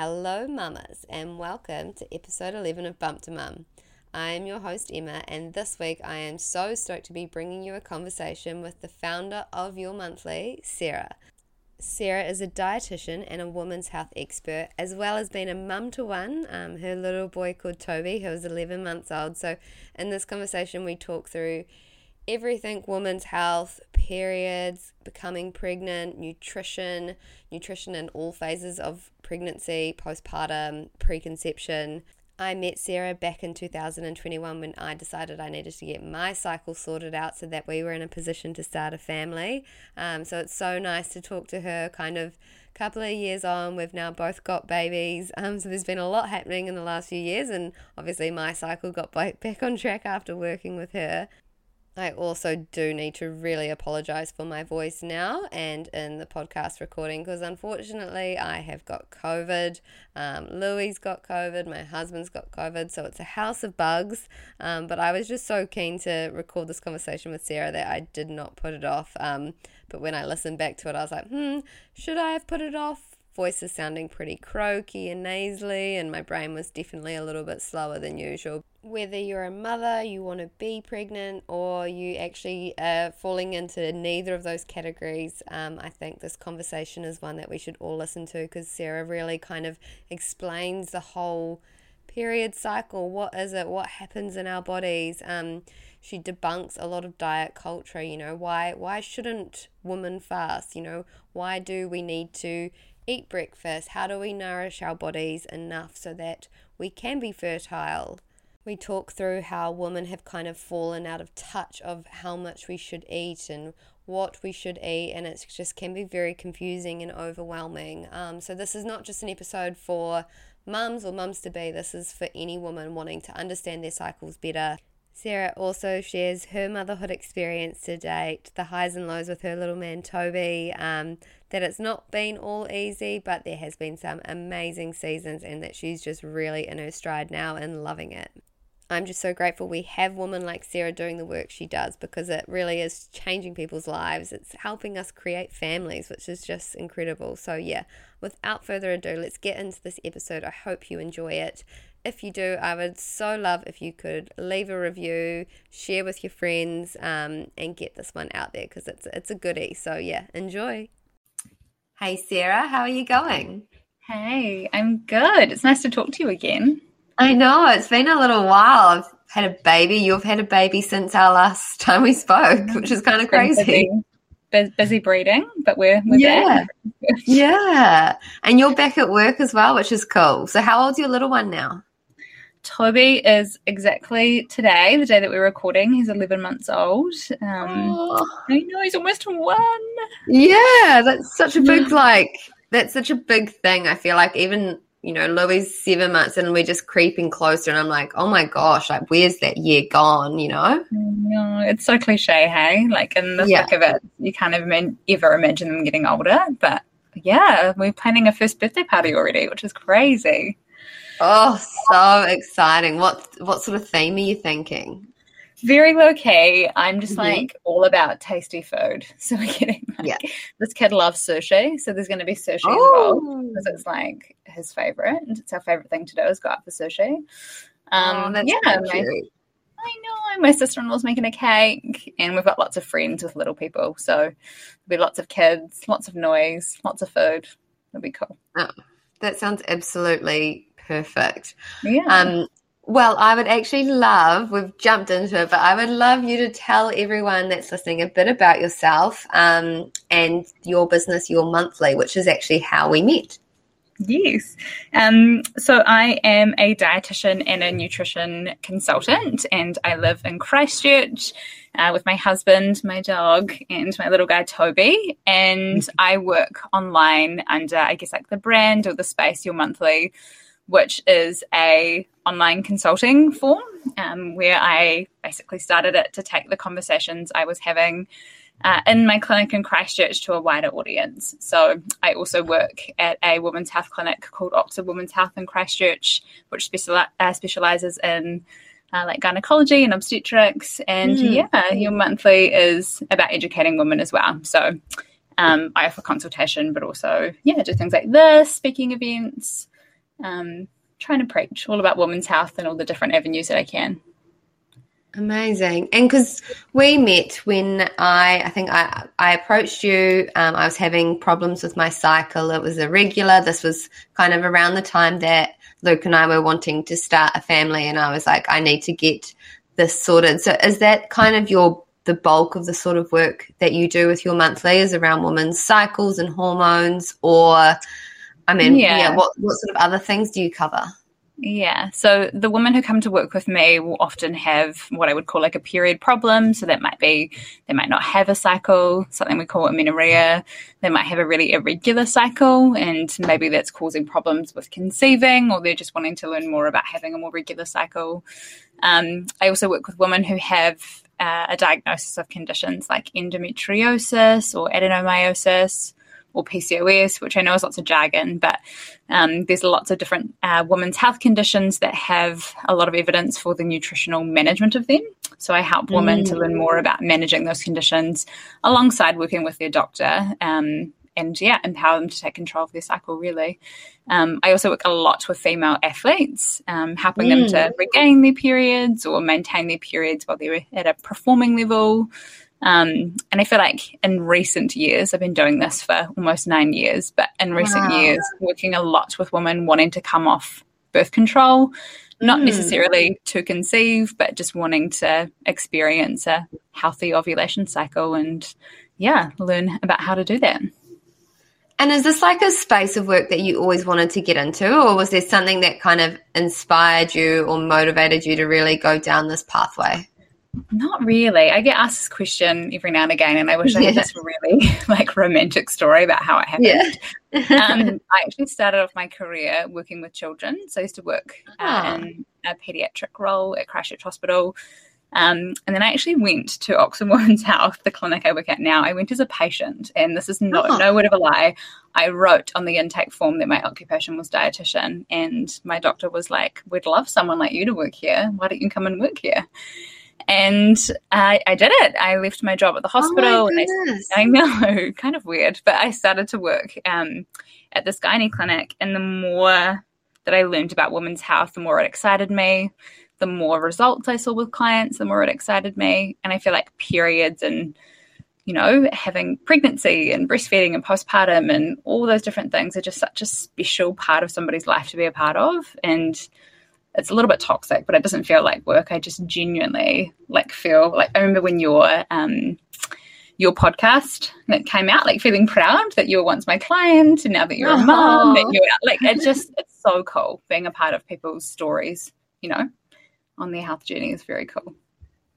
Hello, mamas, and welcome to episode 11 of Bump to Mum. I am your host, Emma, and this week I am so stoked to be bringing you a conversation with the founder of Your Monthly, Sara. Sara is a dietitian and a women's health expert, as well as being a mum to one, um, her little boy called Toby, who is 11 months old. So, in this conversation, we talk through everything women's health, periods, becoming pregnant, nutrition, nutrition in all phases of pregnancy, postpartum, preconception. I met Sara back in 2021 when I decided I needed to get my cycle sorted out so that we were in a position to start a family. Um, so it's so nice to talk to her kind of couple of years on. We've now both got babies. Um, so there's been a lot happening in the last few years. And obviously, my cycle got back on track after working with her. I also do need to really apologize for my voice now and in the podcast recording because unfortunately I have got COVID. Um, Louis got COVID, my husband's got COVID, so it's a house of bugs. Um, but I was just so keen to record this conversation with Sara that I did not put it off. Um, but when I listened back to it, I was like, hmm, should I have put it off? voice is sounding pretty croaky and nasally, and my brain was definitely a little bit slower than usual. Whether you're a mother, you want to be pregnant, or you actually are falling into neither of those categories, um, I think this conversation is one that we should all listen to because Sara really kind of explains the whole period cycle. What is it? What happens in our bodies? Um, she debunks a lot of diet culture. You know, why why shouldn't women fast? You know, why do we need to eat breakfast? How do we nourish our bodies enough so that we can be fertile? We talk through how women have kind of fallen out of touch of how much we should eat and what we should eat, and it just can be very confusing and overwhelming. Um, so, this is not just an episode for mums or mums to be, this is for any woman wanting to understand their cycles better Sara also shares her motherhood experience to date, the highs and lows with her little man Toby, um, that it's not been all easy, but there has been some amazing seasons and that she's just really in her stride now and loving it. I'm just so grateful we have women like Sara doing the work she does because it really is changing people's lives. It's helping us create families, which is just incredible. So, yeah, without further ado, let's get into this episode. I hope you enjoy it. If you do, I would so love if you could leave a review, share with your friends, um, and get this one out there because it's it's a goodie. So yeah, enjoy. Hey Sara, how are you going? Hey, I'm good. It's nice to talk to you again. I know it's been a little while. I've had a baby. You've had a baby since our last time we spoke, which is kind of crazy. Busy, busy breeding, but we're, we're yeah, yeah. And you're back at work as well, which is cool. So, how old's your little one now? Toby is exactly today, the day that we're recording. He's 11 months old. Um, oh. I know he's almost one. Yeah, that's such a big, like, that's such a big thing. I feel like even, you know, Louis seven months and we're just creeping closer. And I'm like, oh my gosh, like, where's that year gone, you know? No, it's so cliche, hey? Like, in the yeah. thick of it, you can't even ever imagine them getting older. But yeah, we're planning a first birthday party already, which is crazy. Oh, so exciting. What what sort of theme are you thinking? Very low key. I'm just mm-hmm. like all about tasty food. So we're getting like, yeah. this kid loves sushi. So there's going to be sushi oh. involved because it's like his favorite. And it's our favorite thing to do is go out for sushi. Um, oh, yeah, so my, I know. My sister in law's making a cake, and we've got lots of friends with little people. So there'll be lots of kids, lots of noise, lots of food. It'll be cool. Oh, that sounds absolutely perfect. Yeah. Um, well, I would actually love, we've jumped into it, but I would love you to tell everyone that's listening a bit about yourself um, and your business, your monthly, which is actually how we met. Yes. Um, so I am a dietitian and a nutrition consultant, and I live in Christchurch uh, with my husband, my dog, and my little guy Toby. And mm-hmm. I work online under, I guess, like the brand or the space, your monthly which is a online consulting form um, where I basically started it to take the conversations I was having uh, in my clinic in Christchurch to a wider audience. So I also work at a women's health clinic called Oxford Women's Health in Christchurch, which speciali- uh, specializes in uh, like gynecology and obstetrics. And mm. yeah, your monthly is about educating women as well. So um, I offer consultation, but also yeah, do things like this, speaking events, um, trying to preach all about women's health and all the different avenues that I can. Amazing. And because we met when I, I think I, I approached you, um, I was having problems with my cycle. It was irregular. This was kind of around the time that Luke and I were wanting to start a family. And I was like, I need to get this sorted. So is that kind of your, the bulk of the sort of work that you do with your monthly is around women's cycles and hormones or, I mean, yeah, yeah what, what sort of other things do you cover? Yeah. So the women who come to work with me will often have what I would call like a period problem. So that might be they might not have a cycle, something we call amenorrhea. They might have a really irregular cycle, and maybe that's causing problems with conceiving, or they're just wanting to learn more about having a more regular cycle. Um, I also work with women who have uh, a diagnosis of conditions like endometriosis or adenomyosis or PCOS, which I know is lots of jargon, but um, there's lots of different uh, women's health conditions that have a lot of evidence for the nutritional management of them. So I help women mm. to learn more about managing those conditions alongside working with their doctor. Um, and yeah, empower them to take control of their cycle, really. Um, I also work a lot with female athletes, um, helping mm. them to mm. regain their periods or maintain their periods while they're at a performing level. Um, and I feel like in recent years, I've been doing this for almost nine years, but in recent wow. years, working a lot with women wanting to come off birth control, not mm. necessarily to conceive, but just wanting to experience a healthy ovulation cycle and, yeah, learn about how to do that. And is this like a space of work that you always wanted to get into, or was there something that kind of inspired you or motivated you to really go down this pathway? Not really. I get asked this question every now and again, and I wish I had this really like romantic story about how it happened. Yeah. um, I actually started off my career working with children. So I used to work uh, oh. in a pediatric role at Christchurch Hospital. Um, and then I actually went to Oxford Women's Health, the clinic I work at now. I went as a patient, and this is not, oh. no word of a lie. I wrote on the intake form that my occupation was dietitian, and my doctor was like, "We'd love someone like you to work here. Why don't you come and work here?" And I, I did it. I left my job at the oh hospital. Oh and I, I, know, kind of weird, but I started to work um, at this gynae clinic. And the more that I learned about women's health, the more it excited me. The more results I saw with clients, the more it excited me. And I feel like periods and you know, having pregnancy and breastfeeding and postpartum and all those different things are just such a special part of somebody's life to be a part of. And it's a little bit toxic, but it doesn't feel like work. I just genuinely like feel like I remember when your um your podcast that came out, like feeling proud that you were once my client and now that you're a mom, that you're like it just it's so cool being a part of people's stories, you know, on their health journey is very cool.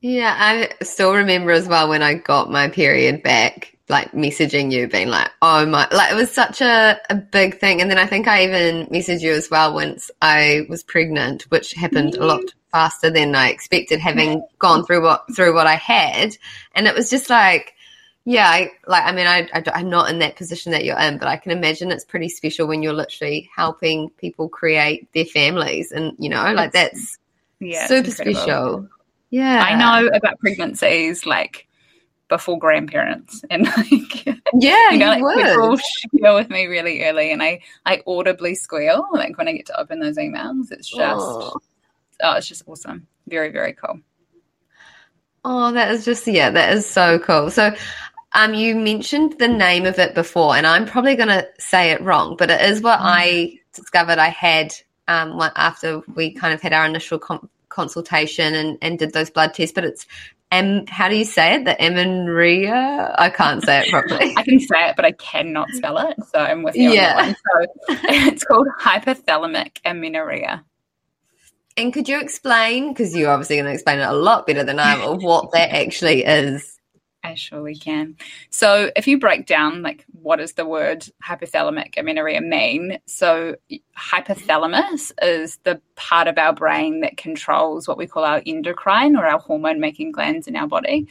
Yeah, I still remember as well when I got my period back like messaging you being like, oh my, like it was such a, a big thing. And then I think I even messaged you as well once I was pregnant, which happened a lot mm. faster than I expected having gone through what, through what I had. And it was just like, yeah, I, like, I mean, I, I, am not in that position that you're in, but I can imagine it's pretty special when you're literally helping people create their families. And, you know, like that's yeah, super special. Yeah. I know about pregnancies, like, before grandparents. And like yeah you know like would. people share with me really early and I I audibly squeal like when I get to open those emails. It's just oh, oh it's just awesome. Very very cool. Oh that is just yeah that is so cool. So um you mentioned the name of it before and I'm probably gonna say it wrong but it is what mm. I discovered I had um after we kind of had our initial com- consultation and, and did those blood tests, but it's M. How do you say it? The amenorrhea. I can't say it properly. I can say it, but I cannot spell it. So I'm with you. Yeah. So it's called hypothalamic amenorrhea. And could you explain, because you're obviously going to explain it a lot better than I am, what that actually is? I surely can. So, if you break down, like, what does the word hypothalamic amenorrhea mean? So, hypothalamus is the part of our brain that controls what we call our endocrine or our hormone making glands in our body.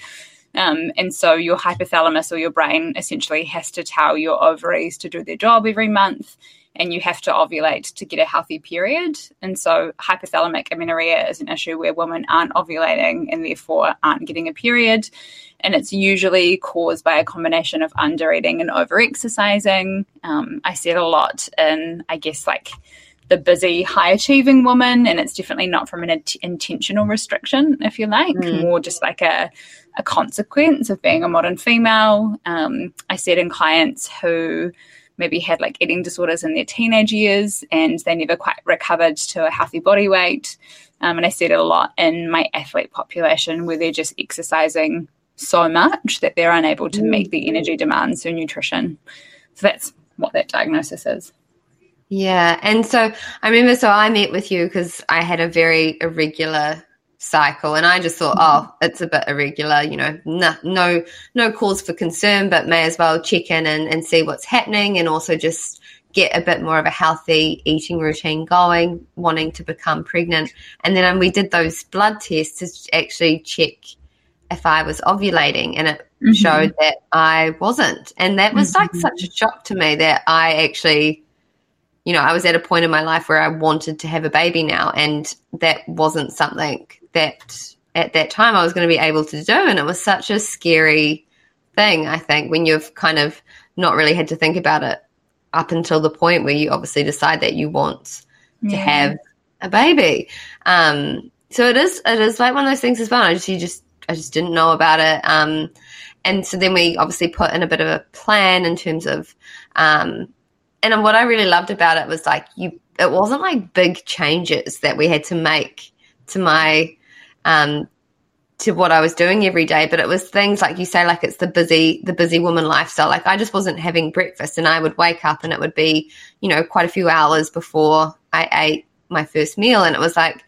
Um, and so, your hypothalamus or your brain essentially has to tell your ovaries to do their job every month and you have to ovulate to get a healthy period. And so, hypothalamic amenorrhea is an issue where women aren't ovulating and therefore aren't getting a period. And it's usually caused by a combination of under eating and over exercising. Um, I see it a lot in, I guess, like the busy, high achieving woman, and it's definitely not from an int- intentional restriction, if you like, mm. more just like a a consequence of being a modern female. Um, I see it in clients who maybe had like eating disorders in their teenage years and they never quite recovered to a healthy body weight. Um, and I see it a lot in my athlete population where they're just exercising so much that they're unable to meet the energy demands through nutrition. So that's what that diagnosis is. Yeah. And so I remember, so I met with you because I had a very irregular cycle and i just thought mm-hmm. oh it's a bit irregular you know no no no cause for concern but may as well check in and, and see what's happening and also just get a bit more of a healthy eating routine going wanting to become pregnant and then um, we did those blood tests to actually check if i was ovulating and it mm-hmm. showed that i wasn't and that was mm-hmm. like such a shock to me that i actually you know, I was at a point in my life where I wanted to have a baby now, and that wasn't something that at that time I was going to be able to do. And it was such a scary thing, I think, when you've kind of not really had to think about it up until the point where you obviously decide that you want yeah. to have a baby. Um, so it is, it is like one of those things as well. I just, you just, I just didn't know about it. Um, and so then we obviously put in a bit of a plan in terms of, um, and what I really loved about it was like you, it wasn't like big changes that we had to make to my um, to what I was doing every day, but it was things like you say, like it's the busy, the busy woman lifestyle. Like I just wasn't having breakfast and I would wake up and it would be, you know, quite a few hours before I ate my first meal. And it was like,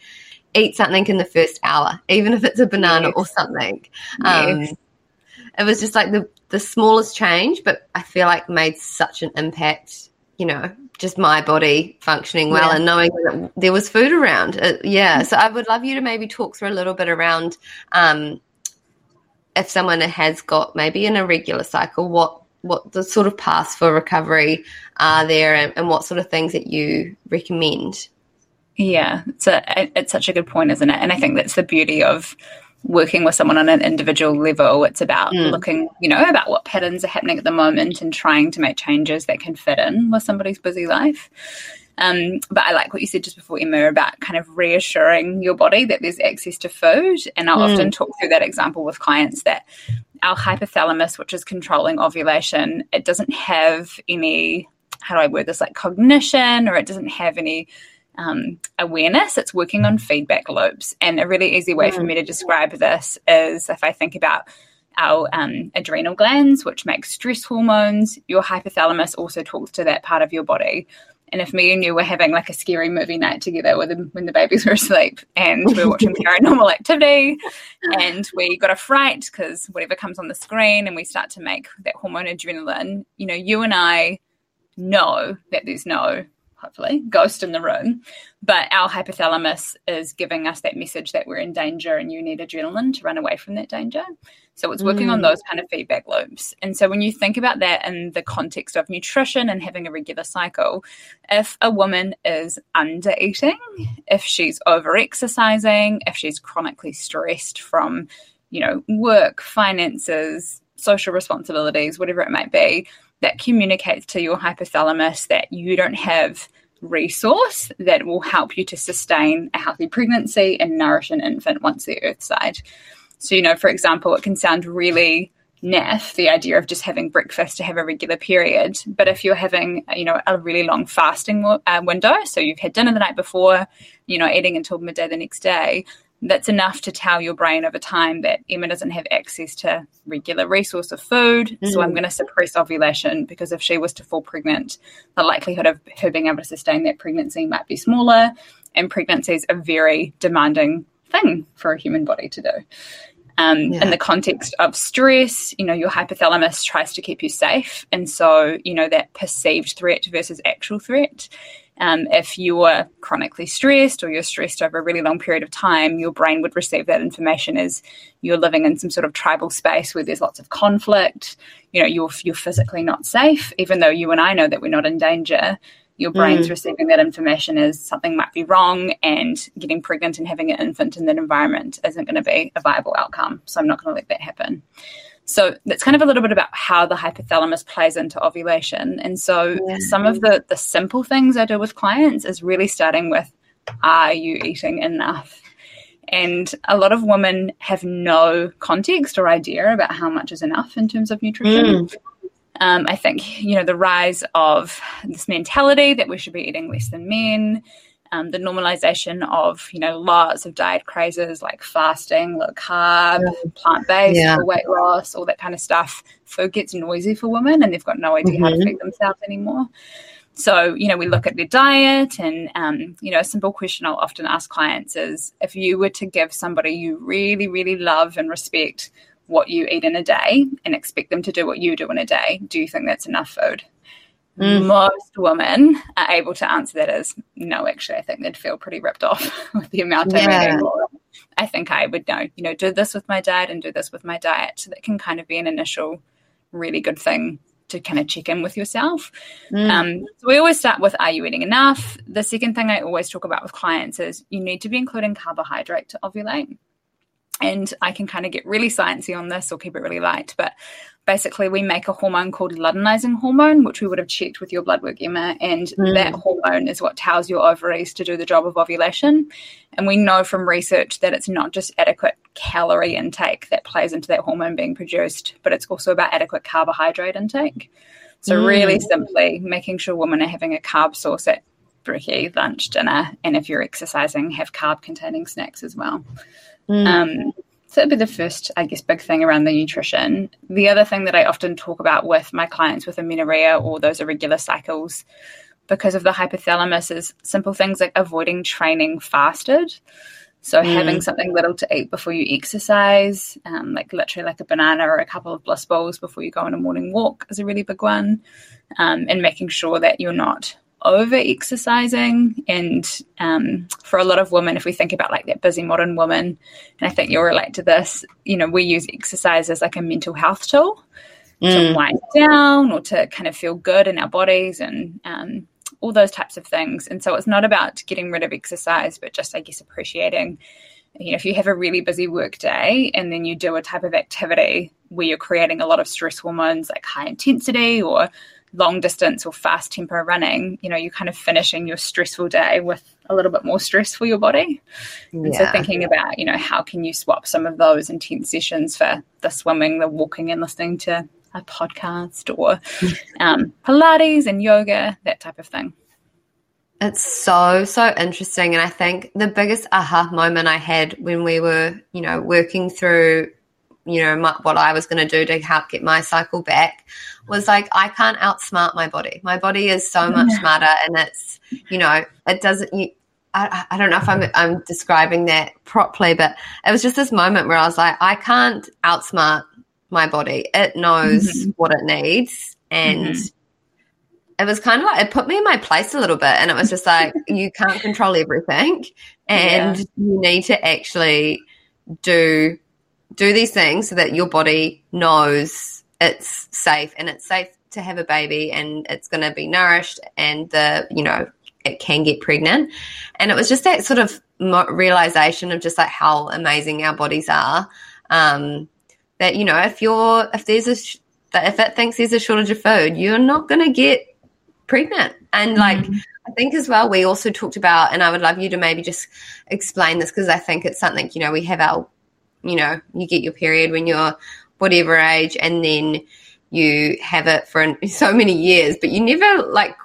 eat something in the first hour, even if it's a banana yes. or something. Um, it was just like the, the smallest change, but I feel like made such an impact, you know, just my body functioning well yeah. and knowing that there was food around. Uh, yeah. So I would love you to maybe talk through a little bit around um, if someone has got maybe an irregular cycle, what what the sort of paths for recovery are there and, and what sort of things that you recommend. Yeah, it's a it's such a good point, isn't it? And I think that's the beauty of working with someone on an individual level. It's about mm. looking, you know, about what patterns are happening at the moment and trying to make changes that can fit in with somebody's busy life. Um, but I like what you said just before, Emma, about kind of reassuring your body that there's access to food. And I mm. often talk through that example with clients that our hypothalamus, which is controlling ovulation, it doesn't have any, how do I word this, like cognition, or it doesn't have any um, awareness, it's working on feedback loops. And a really easy way for me to describe this is if I think about our um, adrenal glands, which make stress hormones, your hypothalamus also talks to that part of your body. And if me and you were having like a scary movie night together with when the babies were asleep and we are watching paranormal activity and we got a fright because whatever comes on the screen and we start to make that hormone adrenaline, you know, you and I know that there's no hopefully, ghost in the room. But our hypothalamus is giving us that message that we're in danger and you need adrenaline to run away from that danger. So it's working mm. on those kind of feedback loops. And so when you think about that in the context of nutrition and having a regular cycle, if a woman is under eating, if she's over exercising, if she's chronically stressed from, you know, work, finances, social responsibilities, whatever it might be, that communicates to your hypothalamus that you don't have resource that will help you to sustain a healthy pregnancy and nourish an infant once they're earthside. So, you know, for example, it can sound really naff, the idea of just having breakfast to have a regular period. But if you're having, you know, a really long fasting uh, window, so you've had dinner the night before, you know, eating until midday the next day, that's enough to tell your brain over time that Emma doesn't have access to regular resource of food. Mm. So I'm mm. going to suppress ovulation because if she was to fall pregnant, the likelihood of her being able to sustain that pregnancy might be smaller. And pregnancy is a very demanding thing for a human body to do. Um, yeah. In the context of stress, you know, your hypothalamus tries to keep you safe. And so, you know, that perceived threat versus actual threat um, if you are chronically stressed or you're stressed over a really long period of time, your brain would receive that information as you're living in some sort of tribal space where there's lots of conflict. You know, you're you're physically not safe, even though you and I know that we're not in danger. Your brain's mm. receiving that information as something might be wrong, and getting pregnant and having an infant in that environment isn't going to be a viable outcome. So I'm not going to let that happen. So that's kind of a little bit about how the hypothalamus plays into ovulation. And so yeah. some of the the simple things I do with clients is really starting with are you eating enough? And a lot of women have no context or idea about how much is enough in terms of nutrition. Mm. Um, I think, you know, the rise of this mentality that we should be eating less than men, um, the normalization of, you know, lots of diet crazes like fasting, low carb, yeah. plant based yeah. for weight loss, all that kind of stuff. Food gets noisy for women and they've got no idea mm-hmm. how to mm-hmm. feed themselves anymore. So, you know, we look at their diet, and, um, you know, a simple question I'll often ask clients is if you were to give somebody you really, really love and respect what you eat in a day and expect them to do what you do in a day, do you think that's enough food? Mm. Most women are able to answer that as no, actually, I think they'd feel pretty ripped off with the amount I'm yeah. eating. I think I would know, you know, do this with my diet and do this with my diet. So that can kind of be an initial really good thing to kind of check in with yourself. Mm. Um, so we always start with Are you eating enough? The second thing I always talk about with clients is you need to be including carbohydrate to ovulate. And I can kind of get really sciencey on this or keep it really light, but basically we make a hormone called luteinizing hormone, which we would have checked with your blood work, Emma. And mm. that hormone is what tells your ovaries to do the job of ovulation. And we know from research that it's not just adequate calorie intake that plays into that hormone being produced, but it's also about adequate carbohydrate intake. So, mm. really simply, making sure women are having a carb source at brekkie, lunch, dinner, and if you're exercising, have carb containing snacks as well. Mm. Um, so that'd be the first, I guess, big thing around the nutrition. The other thing that I often talk about with my clients with amenorrhea or those irregular cycles because of the hypothalamus is simple things like avoiding training fasted. So mm. having something little to eat before you exercise, um, like literally like a banana or a couple of bliss balls before you go on a morning walk is a really big one. Um, and making sure that you're not over exercising. And um, for a lot of women, if we think about like that busy modern woman, and I think you'll relate to this, you know, we use exercise as like a mental health tool mm. to wind down or to kind of feel good in our bodies and um, all those types of things. And so it's not about getting rid of exercise, but just, I guess, appreciating. You know, if you have a really busy work day and then you do a type of activity where you're creating a lot of stress hormones like high intensity or long distance or fast tempo running, you know, you're kind of finishing your stressful day with a little bit more stress for your body. And so thinking about, you know, how can you swap some of those intense sessions for the swimming, the walking and listening to a podcast or um, Pilates and yoga, that type of thing. It's so, so interesting. And I think the biggest aha moment I had when we were, you know, working through you know my, what I was going to do to help get my cycle back was like I can't outsmart my body. My body is so much smarter, and it's you know it doesn't. You, I, I don't know if I'm I'm describing that properly, but it was just this moment where I was like, I can't outsmart my body. It knows mm-hmm. what it needs, and. Mm-hmm it was kind of like it put me in my place a little bit and it was just like you can't control everything and yeah. you need to actually do do these things so that your body knows it's safe and it's safe to have a baby and it's going to be nourished and the you know it can get pregnant and it was just that sort of realization of just like how amazing our bodies are um, that you know if you're if there's a if it thinks there's a shortage of food you're not going to get pregnant and like mm-hmm. I think as well, we also talked about, and I would love you to maybe just explain this because I think it's something, you know, we have our you know, you get your period when you're whatever age and then you have it for so many years, but you never like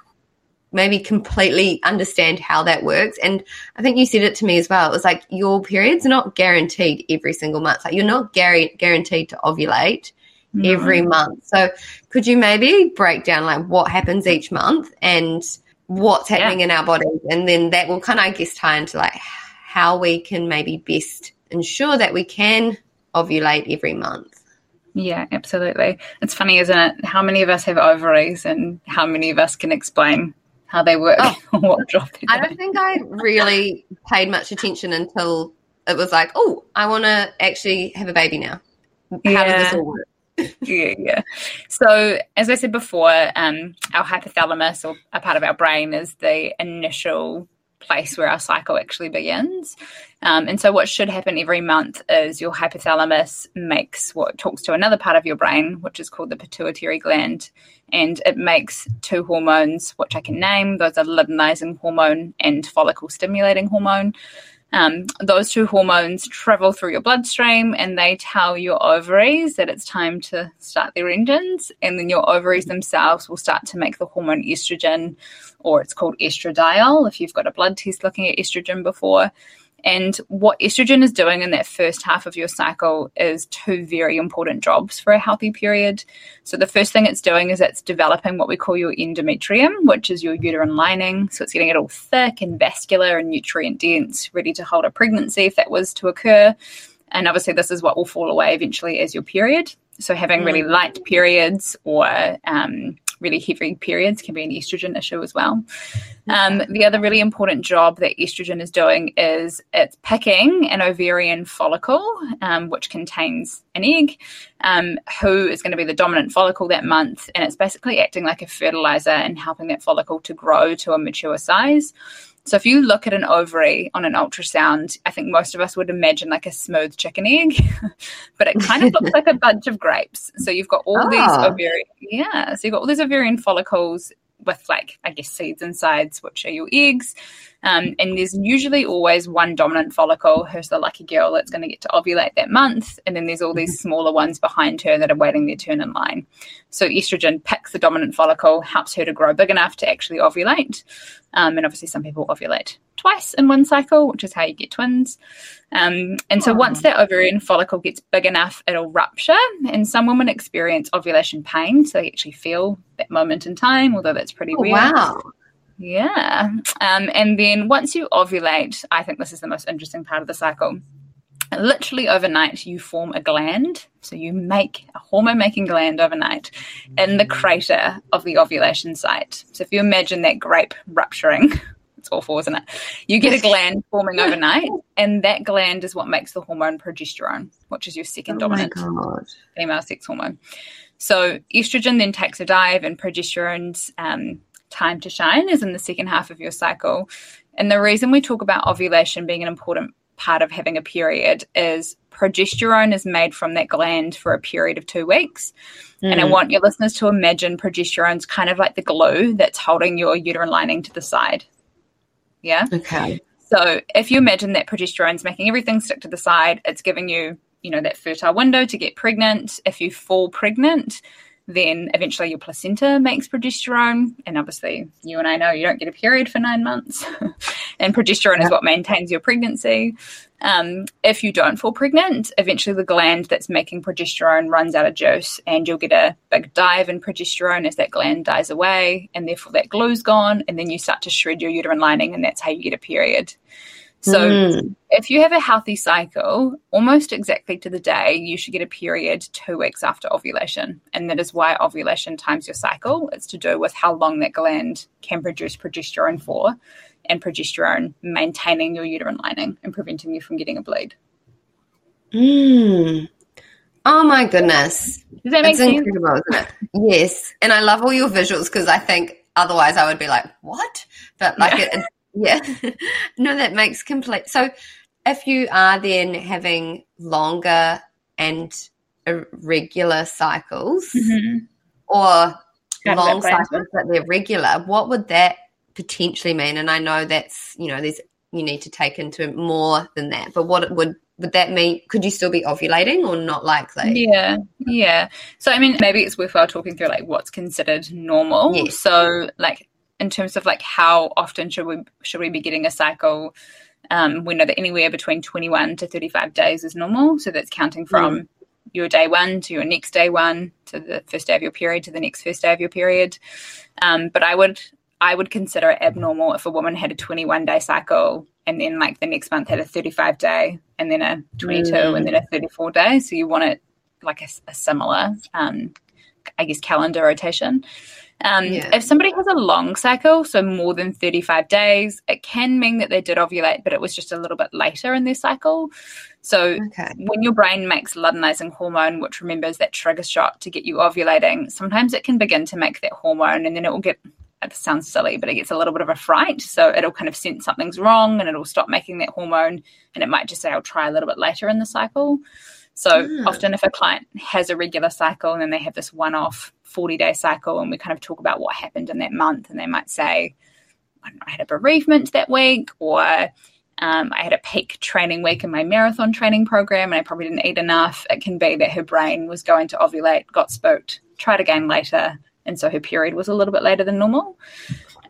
maybe completely understand how that works. And I think you said it to me as well. It was like your period's not guaranteed every single month. Like you're not gar- guaranteed to ovulate no. every month. So could you maybe break down like what happens each month and what's happening yeah. in our bodies? And then that will kind of, I guess, tie into like how we can maybe best ensure that we can ovulate every month. Yeah, absolutely. It's funny, isn't it? How many of us have ovaries and how many of us can explain how they work oh, what job I don't think I really paid much attention until it was like, oh, I want to actually have a baby now. How yeah. does this all work? yeah, yeah. So, as I said before, um, our hypothalamus or a part of our brain is the initial place where our cycle actually begins. Um, and so, what should happen every month is your hypothalamus makes what talks to another part of your brain, which is called the pituitary gland, and it makes two hormones, which I can name. Those are luteinizing hormone and follicle stimulating hormone. Um, those two hormones travel through your bloodstream and they tell your ovaries that it's time to start their engines. And then your ovaries themselves will start to make the hormone estrogen, or it's called estradiol if you've got a blood test looking at estrogen before. And what estrogen is doing in that first half of your cycle is two very important jobs for a healthy period. So, the first thing it's doing is it's developing what we call your endometrium, which is your uterine lining. So, it's getting it all thick and vascular and nutrient dense, ready to hold a pregnancy if that was to occur. And obviously, this is what will fall away eventually as your period. So, having really mm. light periods or um, really heavy periods can be an estrogen issue as well. Um, the other really important job that estrogen is doing is it's picking an ovarian follicle, um, which contains an egg, um, who is going to be the dominant follicle that month. And it's basically acting like a fertilizer and helping that follicle to grow to a mature size. So if you look at an ovary on an ultrasound, I think most of us would imagine like a smooth chicken egg, but it kind of looks like a bunch of grapes. So you've got all oh. these ah. ovarian, yeah. So you've got all these ovarian follicles with like I guess seeds inside, which are your eggs. Um, and there's usually always one dominant follicle who's the lucky girl that's going to get to ovulate that month. And then there's all these mm-hmm. smaller ones behind her that are waiting their turn in line. So estrogen picks the dominant follicle, helps her to grow big enough to actually ovulate. Um, and obviously, some people ovulate twice in one cycle, which is how you get twins. Um, and so, once that ovarian follicle gets big enough, it'll rupture. And some women experience ovulation pain. So, they actually feel that moment in time, although that's pretty oh, weird. Wow. Yeah. Um, and then once you ovulate, I think this is the most interesting part of the cycle. Literally overnight, you form a gland. So you make a hormone making gland overnight in the crater of the ovulation site. So if you imagine that grape rupturing, it's awful, isn't it? You get a gland forming overnight, and that gland is what makes the hormone progesterone, which is your second oh dominant female sex hormone. So estrogen then takes a dive, and progesterone's um, time to shine is in the second half of your cycle. And the reason we talk about ovulation being an important part of having a period is progesterone is made from that gland for a period of two weeks. Mm. And I mm. want your listeners to imagine progesterone's kind of like the glue that's holding your uterine lining to the side. Yeah. Okay. So if you imagine that progesterone's making everything stick to the side, it's giving you, you know, that fertile window to get pregnant. If you fall pregnant, then eventually your placenta makes progesterone. And obviously, you and I know you don't get a period for nine months. and progesterone is what maintains your pregnancy. Um, if you don't fall pregnant, eventually the gland that's making progesterone runs out of juice, and you'll get a big dive in progesterone as that gland dies away, and therefore that glue's gone, and then you start to shred your uterine lining, and that's how you get a period. So, mm. if you have a healthy cycle, almost exactly to the day, you should get a period two weeks after ovulation. And that is why ovulation times your cycle. It's to do with how long that gland can produce progesterone for, and progesterone maintaining your uterine lining and preventing you from getting a bleed. Mm. Oh my goodness. Does that make it's sense? incredible, isn't it? yes. And I love all your visuals because I think otherwise I would be like, what? But like yeah. it, yeah. no, that makes complete. So if you are then having longer and irregular cycles mm-hmm. or long cycles but they're regular, what would that potentially mean? And I know that's, you know, there's you need to take into more than that. But what it would would that mean could you still be ovulating or not likely yeah yeah so i mean maybe it's worthwhile talking through like what's considered normal yes. so like in terms of like how often should we should we be getting a cycle? Um, we know that anywhere between 21 to 35 days is normal. So that's counting from mm. your day one to your next day one to the first day of your period to the next first day of your period. Um, but I would I would consider it abnormal if a woman had a 21 day cycle and then like the next month had a 35 day and then a 22 mm. and then a 34 day. So you want it like a, a similar, um, I guess, calendar rotation. Um, yeah. If somebody has a long cycle, so more than 35 days, it can mean that they did ovulate, but it was just a little bit later in their cycle. So okay. when your brain makes luteinizing hormone, which remembers that trigger shot to get you ovulating, sometimes it can begin to make that hormone and then it will get it sounds silly, but it gets a little bit of a fright. So it'll kind of sense something's wrong and it'll stop making that hormone. And it might just say, I'll try a little bit later in the cycle. So mm. often, if a client has a regular cycle and then they have this one off 40 day cycle, and we kind of talk about what happened in that month, and they might say, I, know, I had a bereavement that week, or um, I had a peak training week in my marathon training program and I probably didn't eat enough. It can be that her brain was going to ovulate, got spooked, tried again later, and so her period was a little bit later than normal.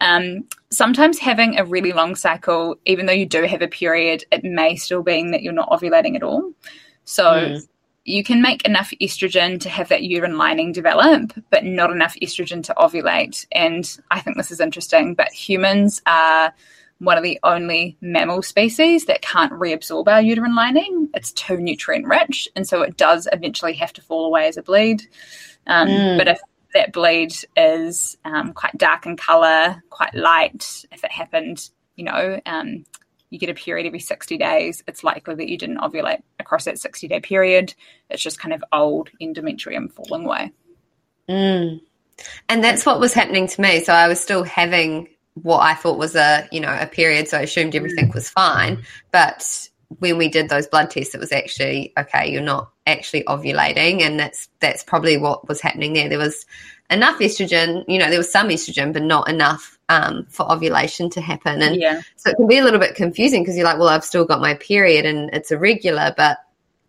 Um, sometimes having a really long cycle, even though you do have a period, it may still mean that you're not ovulating at all. So mm. you can make enough estrogen to have that uterine lining develop, but not enough estrogen to ovulate. And I think this is interesting, but humans are one of the only mammal species that can't reabsorb our uterine lining. It's too nutrient rich, and so it does eventually have to fall away as a bleed. Um, mm. But if that bleed is um, quite dark in color, quite light, if it happened, you know, um, you get a period every 60 days, it's likely that you didn't ovulate across that 60 day period. It's just kind of old endometrium falling away. Mm. And that's what was happening to me. So I was still having what I thought was a, you know, a period. So I assumed everything was fine. But when we did those blood tests, it was actually, okay, you're not actually ovulating. And that's, that's probably what was happening there. There was enough estrogen, you know, there was some estrogen, but not enough um, for ovulation to happen. And yeah. so it can be a little bit confusing because you're like, well, I've still got my period and it's irregular, but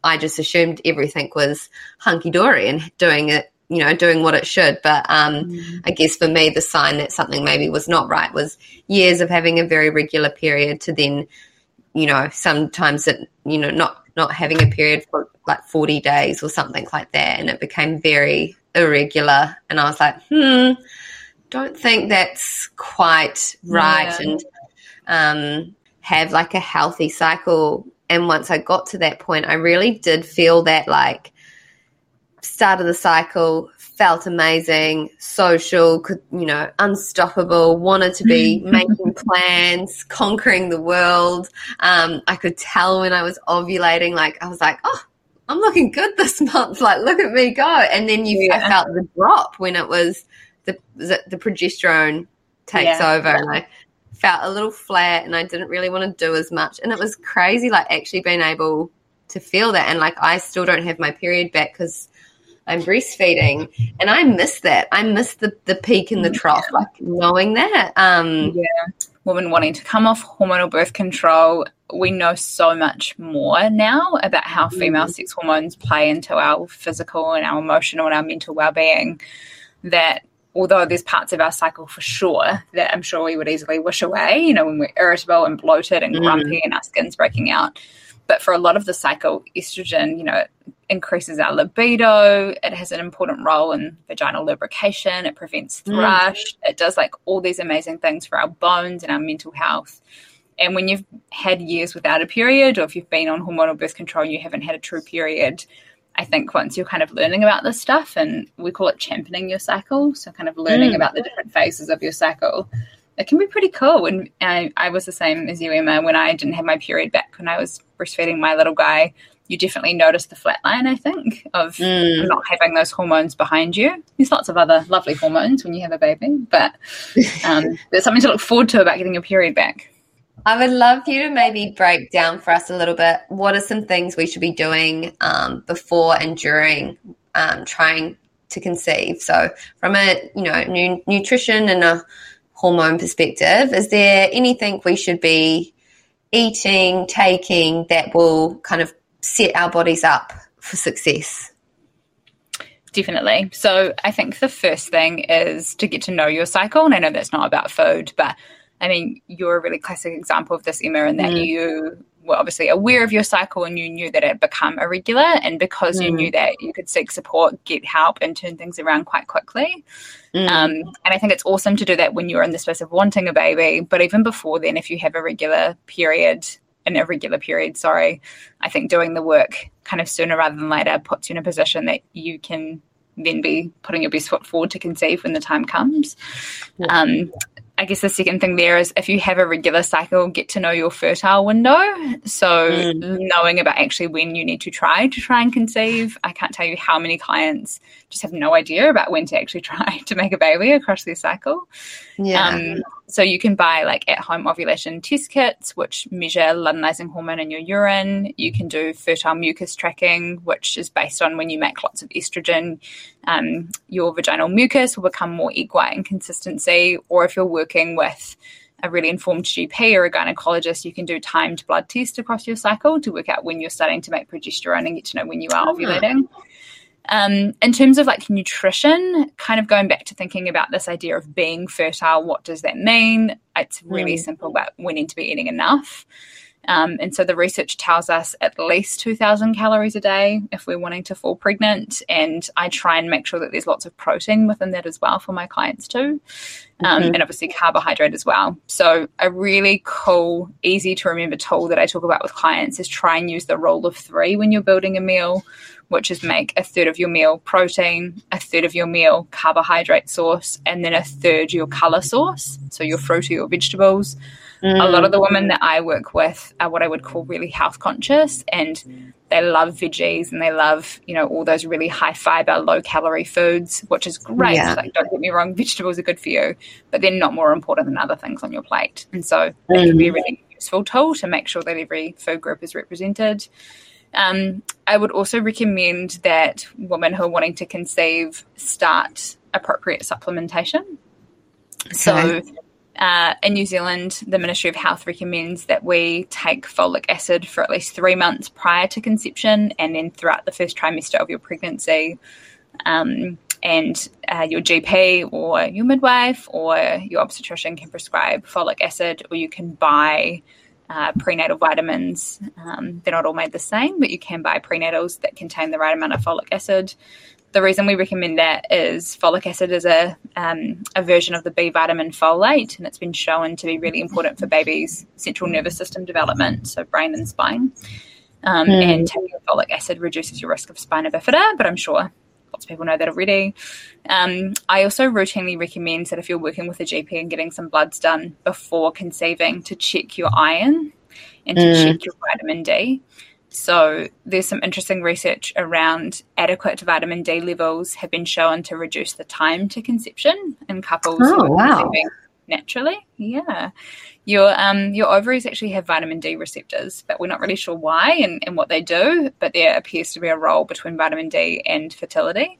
I just assumed everything was hunky dory and doing it, you know, doing what it should. But um, mm. I guess for me, the sign that something maybe was not right was years of having a very regular period to then, you know, sometimes it, you know, not not having a period for like 40 days or something like that. And it became very irregular. And I was like, hmm, don't think that's quite right yeah. and um, have like a healthy cycle. And once I got to that point, I really did feel that like start of the cycle felt amazing, social, could, you know, unstoppable, wanted to be making plans, conquering the world. Um, I could tell when I was ovulating, like I was like, oh, I'm looking good this month. Like, look at me go. And then you yeah. I felt the drop when it was the the progesterone takes yeah. over, and I felt a little flat, and I didn't really want to do as much, and it was crazy, like actually being able to feel that, and like I still don't have my period back because. I'm breastfeeding and I miss that. I miss the, the peak and the trough, like knowing that. Um, yeah. Women wanting to come off hormonal birth control. We know so much more now about how female mm. sex hormones play into our physical and our emotional and our mental well being that although there's parts of our cycle for sure that I'm sure we would easily wish away, you know, when we're irritable and bloated and grumpy mm. and our skin's breaking out. But for a lot of the cycle, estrogen, you know, increases our libido. It has an important role in vaginal lubrication. It prevents mm. thrush. Mm. It does like all these amazing things for our bones and our mental health. And when you've had years without a period, or if you've been on hormonal birth control and you haven't had a true period, I think once you're kind of learning about this stuff, and we call it championing your cycle, so kind of learning mm. about the different phases of your cycle, it can be pretty cool. And I, I was the same as you, Emma, when I didn't have my period back when I was breastfeeding my little guy. You definitely notice the flat line, I think, of mm. not having those hormones behind you. There's lots of other lovely hormones when you have a baby, but um, there's something to look forward to about getting your period back. I would love you to maybe break down for us a little bit. What are some things we should be doing um, before and during um, trying to conceive? So, from a you know nu- nutrition and a hormone perspective, is there anything we should be eating, taking that will kind of set our bodies up for success? Definitely. So, I think the first thing is to get to know your cycle. And I know that's not about food, but I mean, you're a really classic example of this, Emma, in that mm. you were obviously aware of your cycle and you knew that it had become irregular. And because mm. you knew that, you could seek support, get help, and turn things around quite quickly. Mm. Um, and I think it's awesome to do that when you're in the space of wanting a baby. But even before then, if you have a regular period, an irregular period, sorry, I think doing the work kind of sooner rather than later puts you in a position that you can then be putting your best foot forward to conceive when the time comes. Yeah. Um, I guess the second thing there is if you have a regular cycle, get to know your fertile window. So mm. knowing about actually when you need to try to try and conceive. I can't tell you how many clients just have no idea about when to actually try to make a baby across their cycle. Yeah. Um, so you can buy like at home ovulation test kits, which measure luteinizing hormone in your urine. You can do fertile mucus tracking, which is based on when you make lots of estrogen, um, your vaginal mucus will become more egg white in consistency. Or if you're working with a really informed GP or a gynecologist, you can do timed blood tests across your cycle to work out when you're starting to make progesterone and get to know when you are ah. Um, in terms of like nutrition, kind of going back to thinking about this idea of being fertile, what does that mean? It's really mm. simple, but we need to be eating enough. Um, and so the research tells us at least 2,000 calories a day if we're wanting to fall pregnant. And I try and make sure that there's lots of protein within that as well for my clients too. Um, mm-hmm. And obviously carbohydrate as well. So, a really cool, easy to remember tool that I talk about with clients is try and use the rule of three when you're building a meal which is make a third of your meal protein, a third of your meal carbohydrate source, and then a third your color source, so your fruit or your vegetables. Mm. A lot of the women that I work with are what I would call really health conscious and they love veggies and they love, you know, all those really high fiber, low calorie foods, which is great. Yeah. Like, don't get me wrong, vegetables are good for you, but they're not more important than other things on your plate. And so mm. it can be a really useful tool to make sure that every food group is represented. Um, I would also recommend that women who are wanting to conceive start appropriate supplementation. Okay. So, uh, in New Zealand, the Ministry of Health recommends that we take folic acid for at least three months prior to conception and then throughout the first trimester of your pregnancy. Um, and uh, your GP or your midwife or your obstetrician can prescribe folic acid, or you can buy uh, prenatal vitamins. Um, they're not all made the same, but you can buy prenatals that contain the right amount of folic acid. The reason we recommend that is folic acid is a, um, a version of the B vitamin folate, and it's been shown to be really important for babies' central nervous system development, so brain and spine. Um, mm. And taking folic acid reduces your risk of spina bifida, but I'm sure lots of people know that already. Um, I also routinely recommend that if you're working with a GP and getting some bloods done before conceiving, to check your iron and to mm. check your vitamin D. So there's some interesting research around adequate vitamin D levels have been shown to reduce the time to conception in couples oh, wow. naturally. Yeah your um, your ovaries actually have vitamin D receptors, but we're not really sure why and, and what they do. But there appears to be a role between vitamin D and fertility.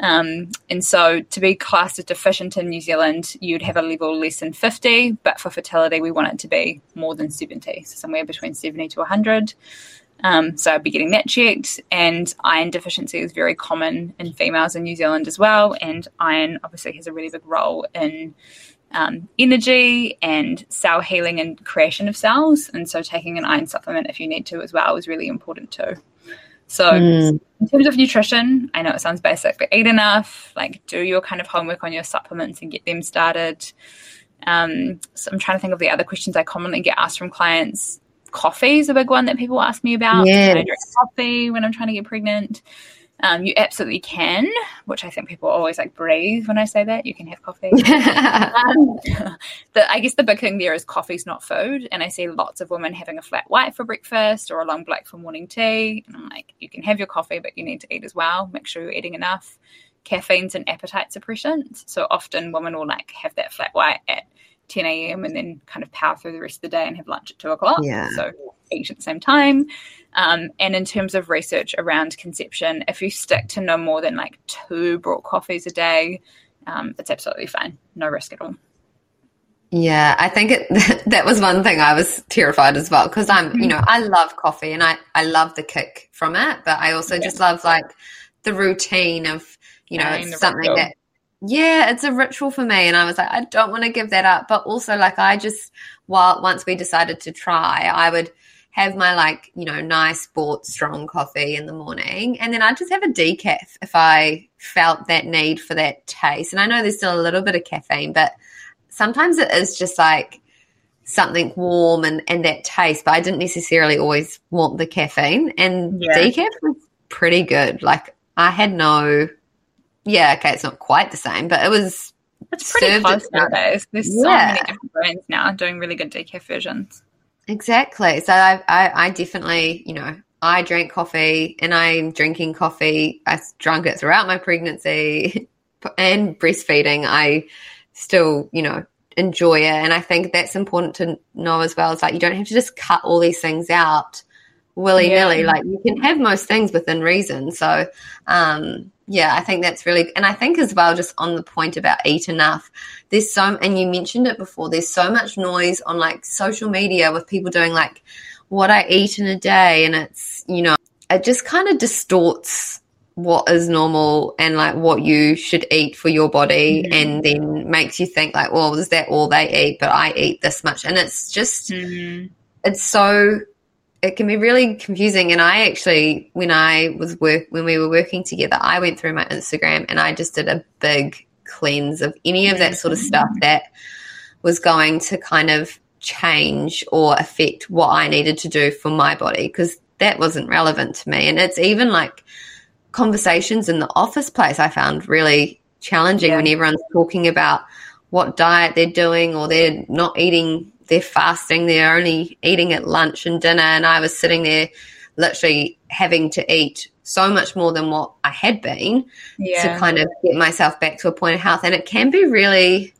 Um, and so to be classed as deficient in New Zealand, you'd have a level less than 50, but for fertility, we want it to be more than 70, so somewhere between 70 to 100. Um, so I'd be getting that checked. And iron deficiency is very common in females in New Zealand as well. And iron obviously has a really big role in um, energy and cell healing and creation of cells. And so taking an iron supplement if you need to as well is really important too. So mm. in terms of nutrition, I know it sounds basic, but eat enough, like do your kind of homework on your supplements and get them started. Um, so I'm trying to think of the other questions I commonly get asked from clients. Coffee is a big one that people ask me about. Yes. I drink coffee when I'm trying to get pregnant? Um, you absolutely can, which I think people always like breathe when I say that. You can have coffee. um, the, I guess the big thing there is coffee's not food. And I see lots of women having a flat white for breakfast or a long black for morning tea. And I'm like, you can have your coffee, but you need to eat as well. Make sure you're eating enough. Caffeine's an appetite suppressant. So often women will like have that flat white at 10 a.m. and then kind of power through the rest of the day and have lunch at two o'clock. Yeah. So eat at the same time. Um, and in terms of research around conception, if you stick to no more than like two brought coffees a day, um, it's absolutely fine. No risk at all. Yeah, I think it, that was one thing I was terrified as well because I'm, you know, I love coffee and I, I love the kick from it, but I also yeah. just love like the routine of, you know, it's something that, yeah, it's a ritual for me. And I was like, I don't want to give that up. But also, like, I just, while once we decided to try, I would have my like, you know, nice bought strong coffee in the morning. And then I'd just have a decaf if I felt that need for that taste. And I know there's still a little bit of caffeine, but sometimes it is just like something warm and, and that taste. But I didn't necessarily always want the caffeine. And yeah. decaf was pretty good. Like I had no yeah, okay, it's not quite the same, but it was It's pretty close nowadays. There's yeah. so many different brands now doing really good decaf versions. Exactly. So I, I, I definitely, you know, I drank coffee and I'm drinking coffee. I drank it throughout my pregnancy and breastfeeding. I still, you know, enjoy it. And I think that's important to know as well. It's like you don't have to just cut all these things out willy nilly. Yeah. Like you can have most things within reason. So, um, yeah, I think that's really, and I think as well, just on the point about eat enough, there's so, and you mentioned it before, there's so much noise on like social media with people doing like what I eat in a day. And it's, you know, it just kind of distorts what is normal and like what you should eat for your body mm-hmm. and then makes you think like well is that all they eat but i eat this much and it's just mm-hmm. it's so it can be really confusing and i actually when i was work when we were working together i went through my instagram and i just did a big cleanse of any of that sort of stuff mm-hmm. that was going to kind of change or affect what i needed to do for my body because that wasn't relevant to me and it's even like conversations in the office place I found really challenging yeah. when everyone's talking about what diet they're doing or they're not eating, they're fasting, they're only eating at lunch and dinner. And I was sitting there literally having to eat so much more than what I had been yeah. to kind of get myself back to a point of health. And it can be really,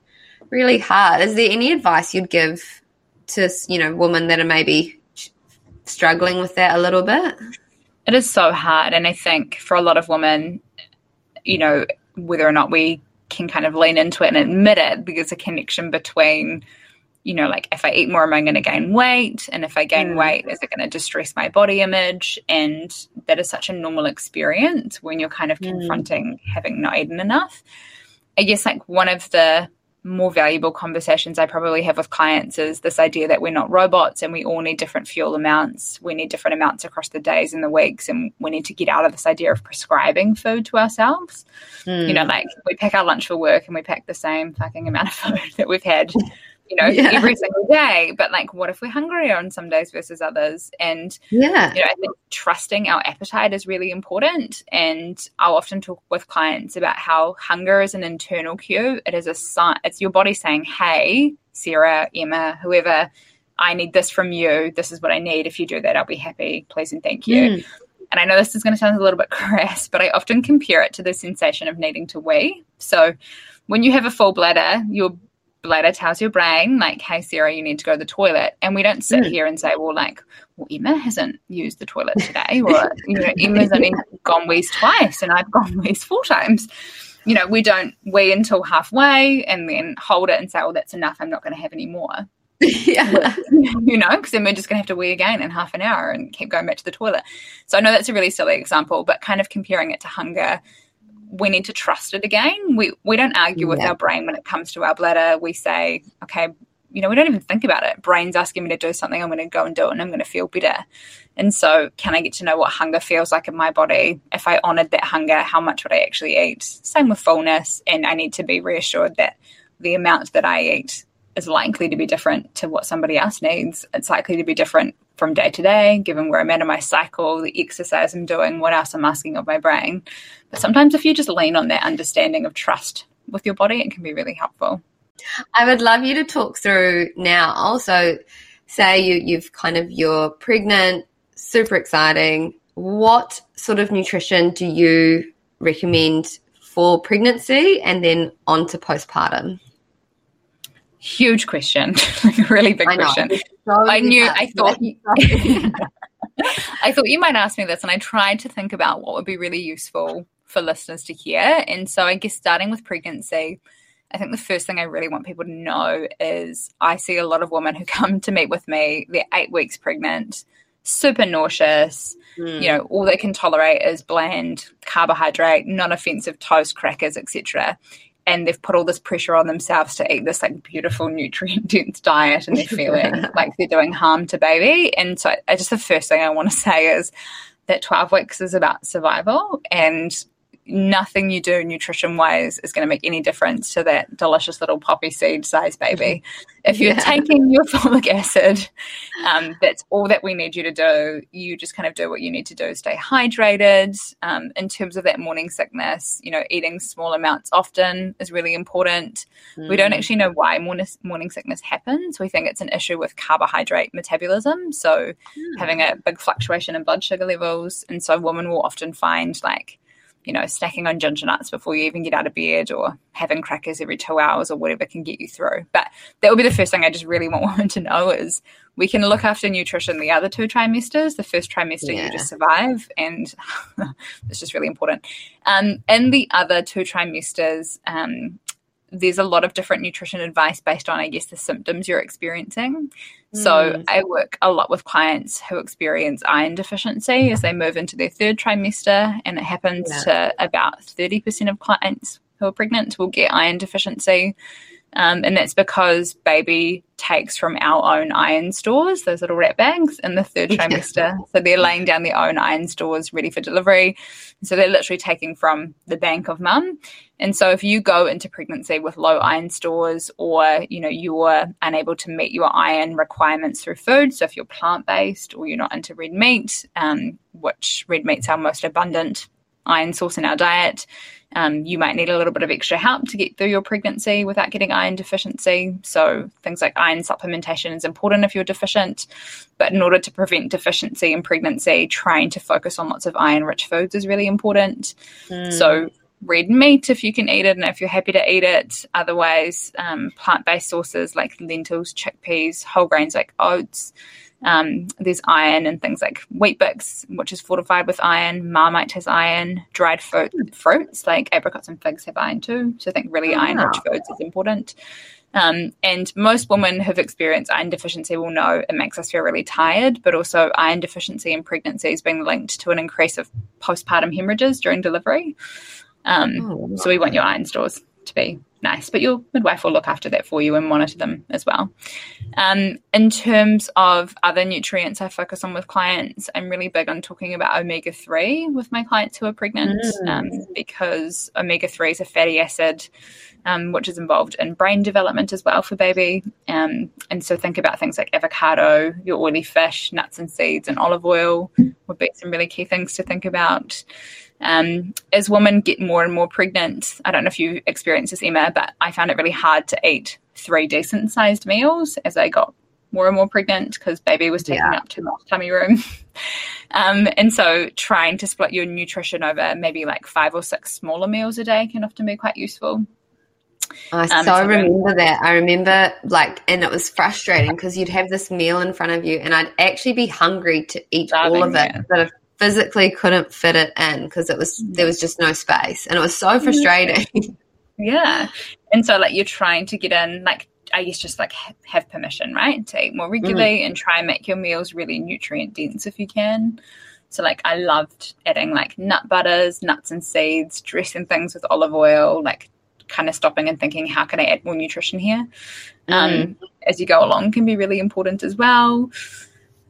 really hard. Is there any advice you'd give to, you know, women that are maybe struggling with that a little bit? It is so hard. And I think for a lot of women, you know, whether or not we can kind of lean into it and admit it, there's a connection between, you know, like if I eat more, am I going to gain weight? And if I gain mm. weight, is it going to distress my body image? And that is such a normal experience when you're kind of mm. confronting having not eaten enough. I guess like one of the more valuable conversations I probably have with clients is this idea that we're not robots and we all need different fuel amounts. We need different amounts across the days and the weeks, and we need to get out of this idea of prescribing food to ourselves. Mm. You know, hmm. like we pack our lunch for work and we pack the same fucking amount of food that we've had you know, yeah. every single day. But like, what if we're hungrier on some days versus others? And yeah, you know, I think trusting our appetite is really important. And I'll often talk with clients about how hunger is an internal cue. It is a sign. It's your body saying, "Hey, Sara, Emma, whoever." I need this from you. This is what I need. If you do that, I'll be happy. Please and thank you. Mm. And I know this is going to sound a little bit crass, but I often compare it to the sensation of needing to wee. So when you have a full bladder, your bladder tells your brain, like, hey, Sara, you need to go to the toilet. And we don't sit mm. here and say, well, like, well, Emma hasn't used the toilet today, or, you know, Emma's only gone wheeze twice and I've gone wheeze four times. You know, we don't wee until halfway and then hold it and say, well, that's enough. I'm not going to have any more. yeah. You know, because then we're just going to have to wee again in half an hour and keep going back to the toilet. So I know that's a really silly example, but kind of comparing it to hunger we need to trust it again. We we don't argue yeah. with our brain when it comes to our bladder. We say, okay, you know, we don't even think about it. Brain's asking me to do something, I'm going to go and do it, and I'm going to feel better. And so, can I get to know what hunger feels like in my body? If I honored that hunger, how much would I actually eat? Same with fullness, and I need to be reassured that the amount that I eat is likely to be different to what somebody else needs. It's likely to be different from day to day, given where I'm at in my cycle, the exercise I'm doing, what else I'm asking of my brain. But sometimes if you just lean on that understanding of trust with your body, it can be really helpful. I would love you to talk through now. Also, say you, you've kind of you're pregnant, super exciting. What sort of nutrition do you recommend for pregnancy and then on to postpartum? Huge question, really big I question. So I knew, I thought, I thought you might ask me this, and I tried to think about what would be really useful for listeners to hear. And so, I guess starting with pregnancy, I think the first thing I really want people to know is I see a lot of women who come to meet with me, they're eight weeks pregnant, super nauseous. Mm. You know, all they can tolerate is bland carbohydrate, non offensive toast, crackers, etc and they've put all this pressure on themselves to eat this like beautiful nutrient dense diet and they're feeling like they're doing harm to baby. And so I just the first thing I want to say is that 12 weeks is about survival and nothing you do nutrition wise is going to make any difference to that delicious little poppy seed size baby. If you're yeah. taking your folic acid, um, that's all that we need you to do. You just kind of do what you need to do. Stay hydrated. Um, in terms of that morning sickness, you know, eating small amounts often is really important. Mm. We don't mm. actually know why morning, morning sickness happens. We think it's an issue with carbohydrate metabolism. So mm. having a big fluctuation in blood sugar levels. And so women will often find like, you know, snacking on ginger nuts before you even get out of bed or having crackers every two hours or whatever can get you through. But that would be the first thing I just really want women to know is we can look after nutrition the other two trimesters. The first trimester yeah. you just survive and it's just really important. Um, in the other two trimesters, um, there's a lot of different nutrition advice based on, I guess, the symptoms you're experiencing. Mm. So I work a lot with clients who experience iron deficiency as they move into their third trimester, and it happens yeah. to about 30% of clients who are pregnant will get iron deficiency. Um, and that's because baby takes from our own iron stores, those little rat bags, in the third trimester. so they're laying down their own iron stores ready for delivery. So they're literally taking from the bank of mum. And so if you go into pregnancy with low iron stores or, you know, you're unable to meet your iron requirements through food, so if you're plant-based or you're not into red meat, um, which red meat's our most abundant iron source in our diet, um, you might need a little bit of extra help to get through your pregnancy without getting iron deficiency. So, things like iron supplementation is important if you're deficient. But in order to prevent deficiency in pregnancy, trying to focus on lots of iron rich foods is really important. Mm. So, red meat if you can eat it and if you're happy to eat it. Otherwise, um, plant based sources like lentils, chickpeas, whole grains like oats. Um, there's iron and things like Weet-Bix, which is fortified with iron. Marmite has iron. Dried fruit, fruits like apricots and figs have iron too. So I think really oh, iron rich foods is important. Um, and most women who've experienced iron deficiency will know it makes us feel really tired, but also iron deficiency in pregnancy is being linked to an increase of postpartum hemorrhages during delivery. Um, oh, so we want your iron stores to be nice, but your midwife will look after that for you and monitor them as well. Um, in terms of other nutrients I focus on with clients, I'm really big on talking about omega 3 with my clients who are pregnant mm. um, because omega 3 is a fatty acid. Um, which is involved in brain development as well for baby. Um, and so think about things like avocado, your oily fish, nuts and seeds, and olive oil would be some really key things to think about. Um, as women get more and more pregnant, I don't know if you experienced this, Emma, but I found it really hard to eat three decent sized meals as I got more and more pregnant because baby was taking yeah. up too much tummy room. um, and so trying to split your nutrition over maybe like five or six smaller meals a day can often be quite useful. I um, so remember that. I remember like, and it was frustrating because you'd have this meal in front of you, and I'd actually be hungry to eat all of it, yeah. but physically couldn't fit it in because it was there was just no space and it was so frustrating. Yeah. And so like you're trying to get in like i guess just like have permission right to eat more regularly mm. and try and make your meals really nutrient dense if you can. So like i loved adding like nut butters nuts and seeds dressing things with olive oil like kind of stopping and thinking how can i add more nutrition here? Mm. um, as you go along can be really important as well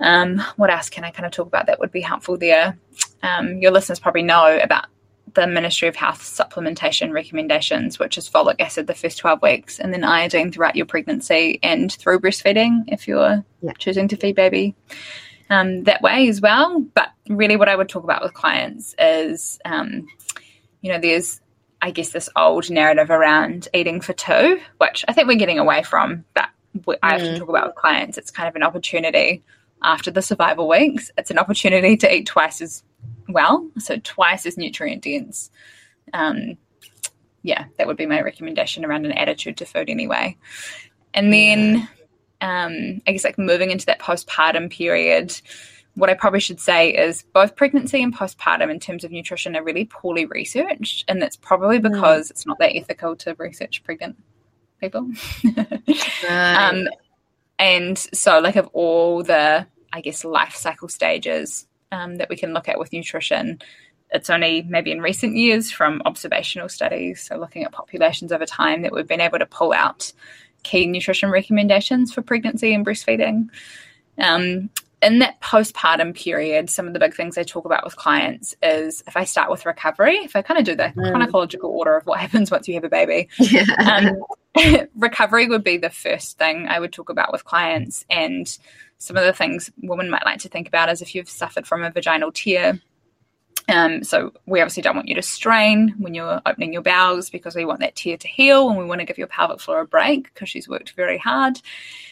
um, what else can I kind of talk about that would be helpful there? Um, your listeners probably know about the Ministry of Health supplementation recommendations, which is folic acid the first 12 weeks and then iodine throughout your pregnancy and through breastfeeding if you're yeah. choosing to feed baby um, that way as well. But really, what I would talk about with clients is, um, you know, there's, I guess, this old narrative around eating for two, which I think we're getting away from, but I often mm. talk about with clients. It's kind of an opportunity after the survival weeks, it's an opportunity to eat twice as well, so twice as nutrient dense. Um, yeah, that would be my recommendation around an attitude to food anyway. And then um, I guess like moving into that postpartum period, what I probably should say is both pregnancy and postpartum in terms of nutrition are really poorly researched, and that's probably hmm. because mm. it's not that ethical to research pregnant people. right. um, and so, like, of all the, I guess, life cycle stages um, that we can look at with nutrition, it's only maybe in recent years from observational studies, so looking at populations over time, that we've been able to pull out key nutrition recommendations for pregnancy and breastfeeding. Um, in that postpartum period, some of the big things I talk about with clients is if I start with recovery, if I kind of do the mm. chronological order of what happens once you have a baby, yeah. um, recovery would be the first thing I would talk about with clients. And some of the things women might like to think about is if you've suffered from a vaginal tear, um, so we obviously don't want you to strain when you're opening your bowels because we want that tear to heal and we want to give your pelvic floor a break because she's worked very hard.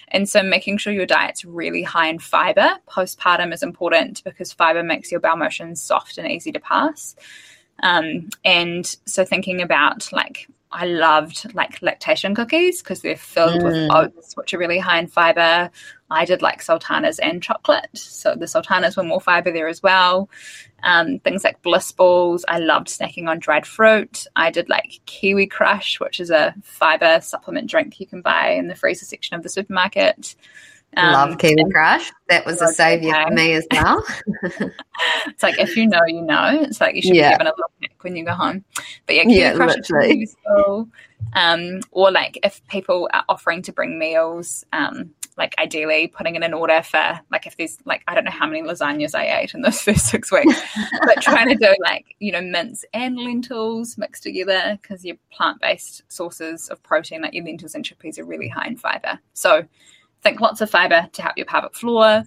And so making sure your diet's really high in fiber postpartum is important because fiber makes your bowel motions soft and easy to pass. Um, and so thinking about like I loved like lactation cookies because they're filled mm. with oats, which are really high in fiber. I did like sultanas and chocolate. So the sultanas were more fiber there as well. Um, things like bliss balls. I loved snacking on dried fruit. I did like Kiwi Crush, which is a fiber supplement drink you can buy in the freezer section of the supermarket. Um, Love Kiwi Crush. That was a savior for me as well. it's like if you know, you know. It's like you should yeah. be given a little pick when you go home. But yeah, Kiwi yeah, Crush literally. is useful. Um, or like if people are offering to bring meals, um, like ideally putting in an order for like if there's like I don't know how many lasagnas I ate in those first six weeks, but trying to do like you know mince and lentils mixed together because your plant based sources of protein like your lentils and chickpeas are really high in fiber. So think lots of fiber to help your pelvic floor.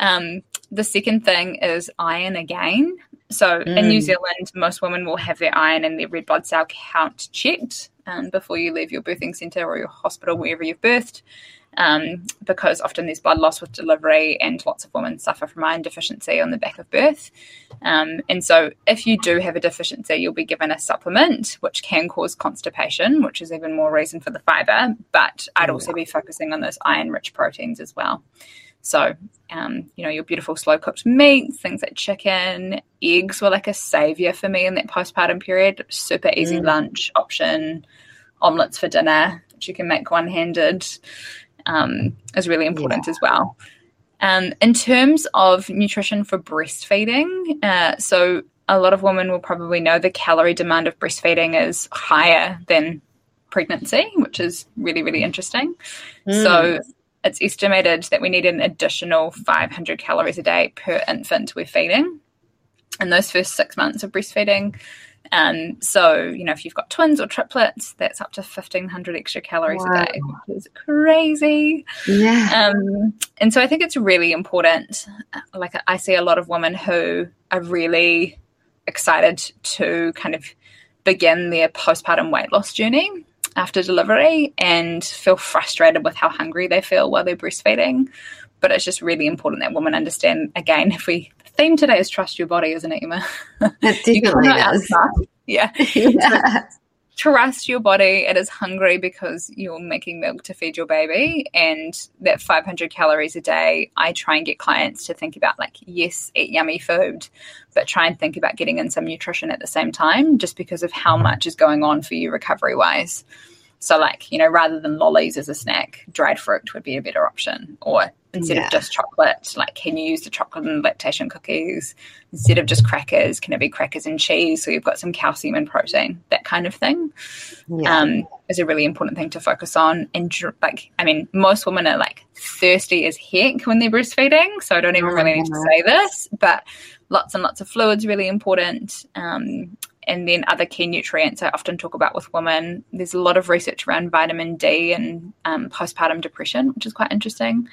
Um, the second thing is iron again. So mm. in New mm. Zealand, most women will have their iron and their red blood cell count checked um, before you leave your birthing centre or your hospital, wherever you've birthed um, because often there's blood loss with delivery, and lots of women suffer from iron deficiency on the back of birth. Um, and so, if you do have a deficiency, you'll be given a supplement, which can cause constipation, which is even more reason for the fiber. But I'd also be focusing on those iron rich proteins as well. So, um, you know, your beautiful slow cooked meats, things like chicken, eggs were like a savior for me in that postpartum period. Super easy mm. lunch option, omelets for dinner, which you can make one handed um, is really important yeah. as well. Um, in terms of nutrition for breastfeeding, uh, so a lot of women will probably know the calorie demand of breastfeeding is higher than pregnancy, which is really, really interesting. Mm. So it's estimated that we need an additional 500 calories a day per infant we're feeding in those first six months of breastfeeding. Um, so, you know, if you've got twins or triplets, that's up to 1500 extra calories wow. a day, which is crazy. Yeah. Um, and so I think it's really important. Like, I see a lot of women who are really excited to kind of begin their postpartum weight loss journey after delivery and feel frustrated with how hungry they feel while they're breastfeeding. But it's just really important that women understand again, if we theme today is trust your body, isn't it, Emma? It definitely is. Yeah. yeah. trust your body. It is hungry because you're making milk to feed your baby. And that 500 calories a day, I try and get clients to think about like, yes, eat yummy food, but try and think about getting in some nutrition at the same time just because of how much is going on for you recovery wise. So, like, you know, rather than lollies as a snack, dried fruit would be a better option. Or instead yeah. of just chocolate, like, can you use the chocolate and lactation cookies? Instead of just crackers, can it be crackers and cheese? So you've got some calcium and protein, that kind of thing. Yeah. Um, is a really important thing to focus on. And, like, I mean, most women are like thirsty as heck when they're breastfeeding. So I don't even oh, really need to say this, but lots and lots of fluids really important. Um, and then other key nutrients I often talk about with women. There's a lot of research around vitamin D and um, postpartum depression, which is quite interesting.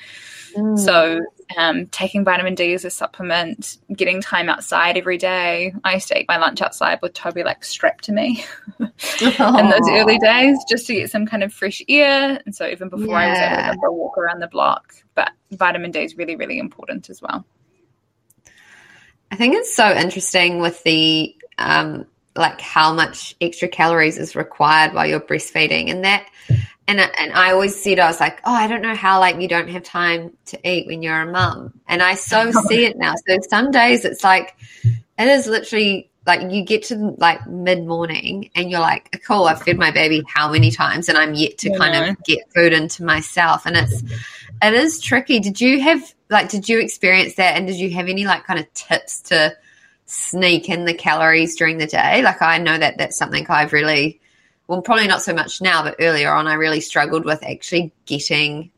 Mm. So, um, taking vitamin D as a supplement, getting time outside every day. I used to eat my lunch outside with Toby like strapped to me in those early days just to get some kind of fresh air. And so, even before yeah. I was able to go walk around the block, but vitamin D is really, really important as well. I think it's so interesting with the um, like how much extra calories is required while you're breastfeeding and that and and I always said I was like, oh, I don't know how like you don't have time to eat when you're a mum, and I so see it now. So some days it's like it is literally like you get to like mid morning and you're like, cool, I've fed my baby how many times, and I'm yet to yeah. kind of get food into myself, and it's it is tricky. Did you have like did you experience that, and did you have any like kind of tips to sneak in the calories during the day. Like I know that that's something I've really, well, probably not so much now, but earlier on, I really struggled with actually getting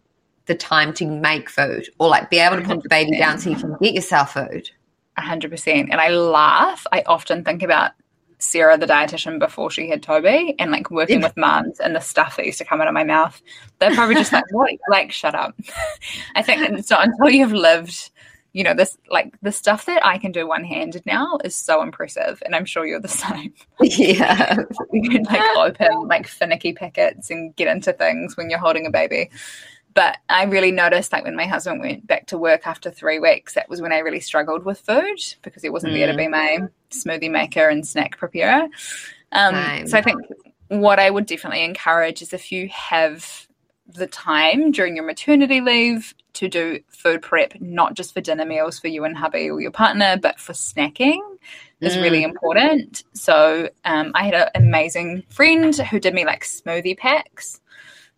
the time to make food or like be able to put the baby down so you can get yourself food. A hundred percent. And I laugh. I often think about Sara, the dietitian, before she had Toby, and like working with moms and the stuff that used to come out of my mouth. They're probably just like, "What? Like, shut up." I think it's not until you've lived, you know, this like the stuff that I can do one handed now is so impressive, and I'm sure you're the same. Yeah, you can like open like finicky packets and get into things when you're holding a baby. But I really noticed like when my husband went back to work after three weeks, that was when I really struggled with food because he wasn't mm. there to be my smoothie maker and snack preparer. Um, so I think what I would definitely encourage is if you have the time during your maternity leave to do food prep, not just for dinner meals for you and hubby or your partner, but for snacking is mm. really important. So um, I had an amazing friend who did me like smoothie packs.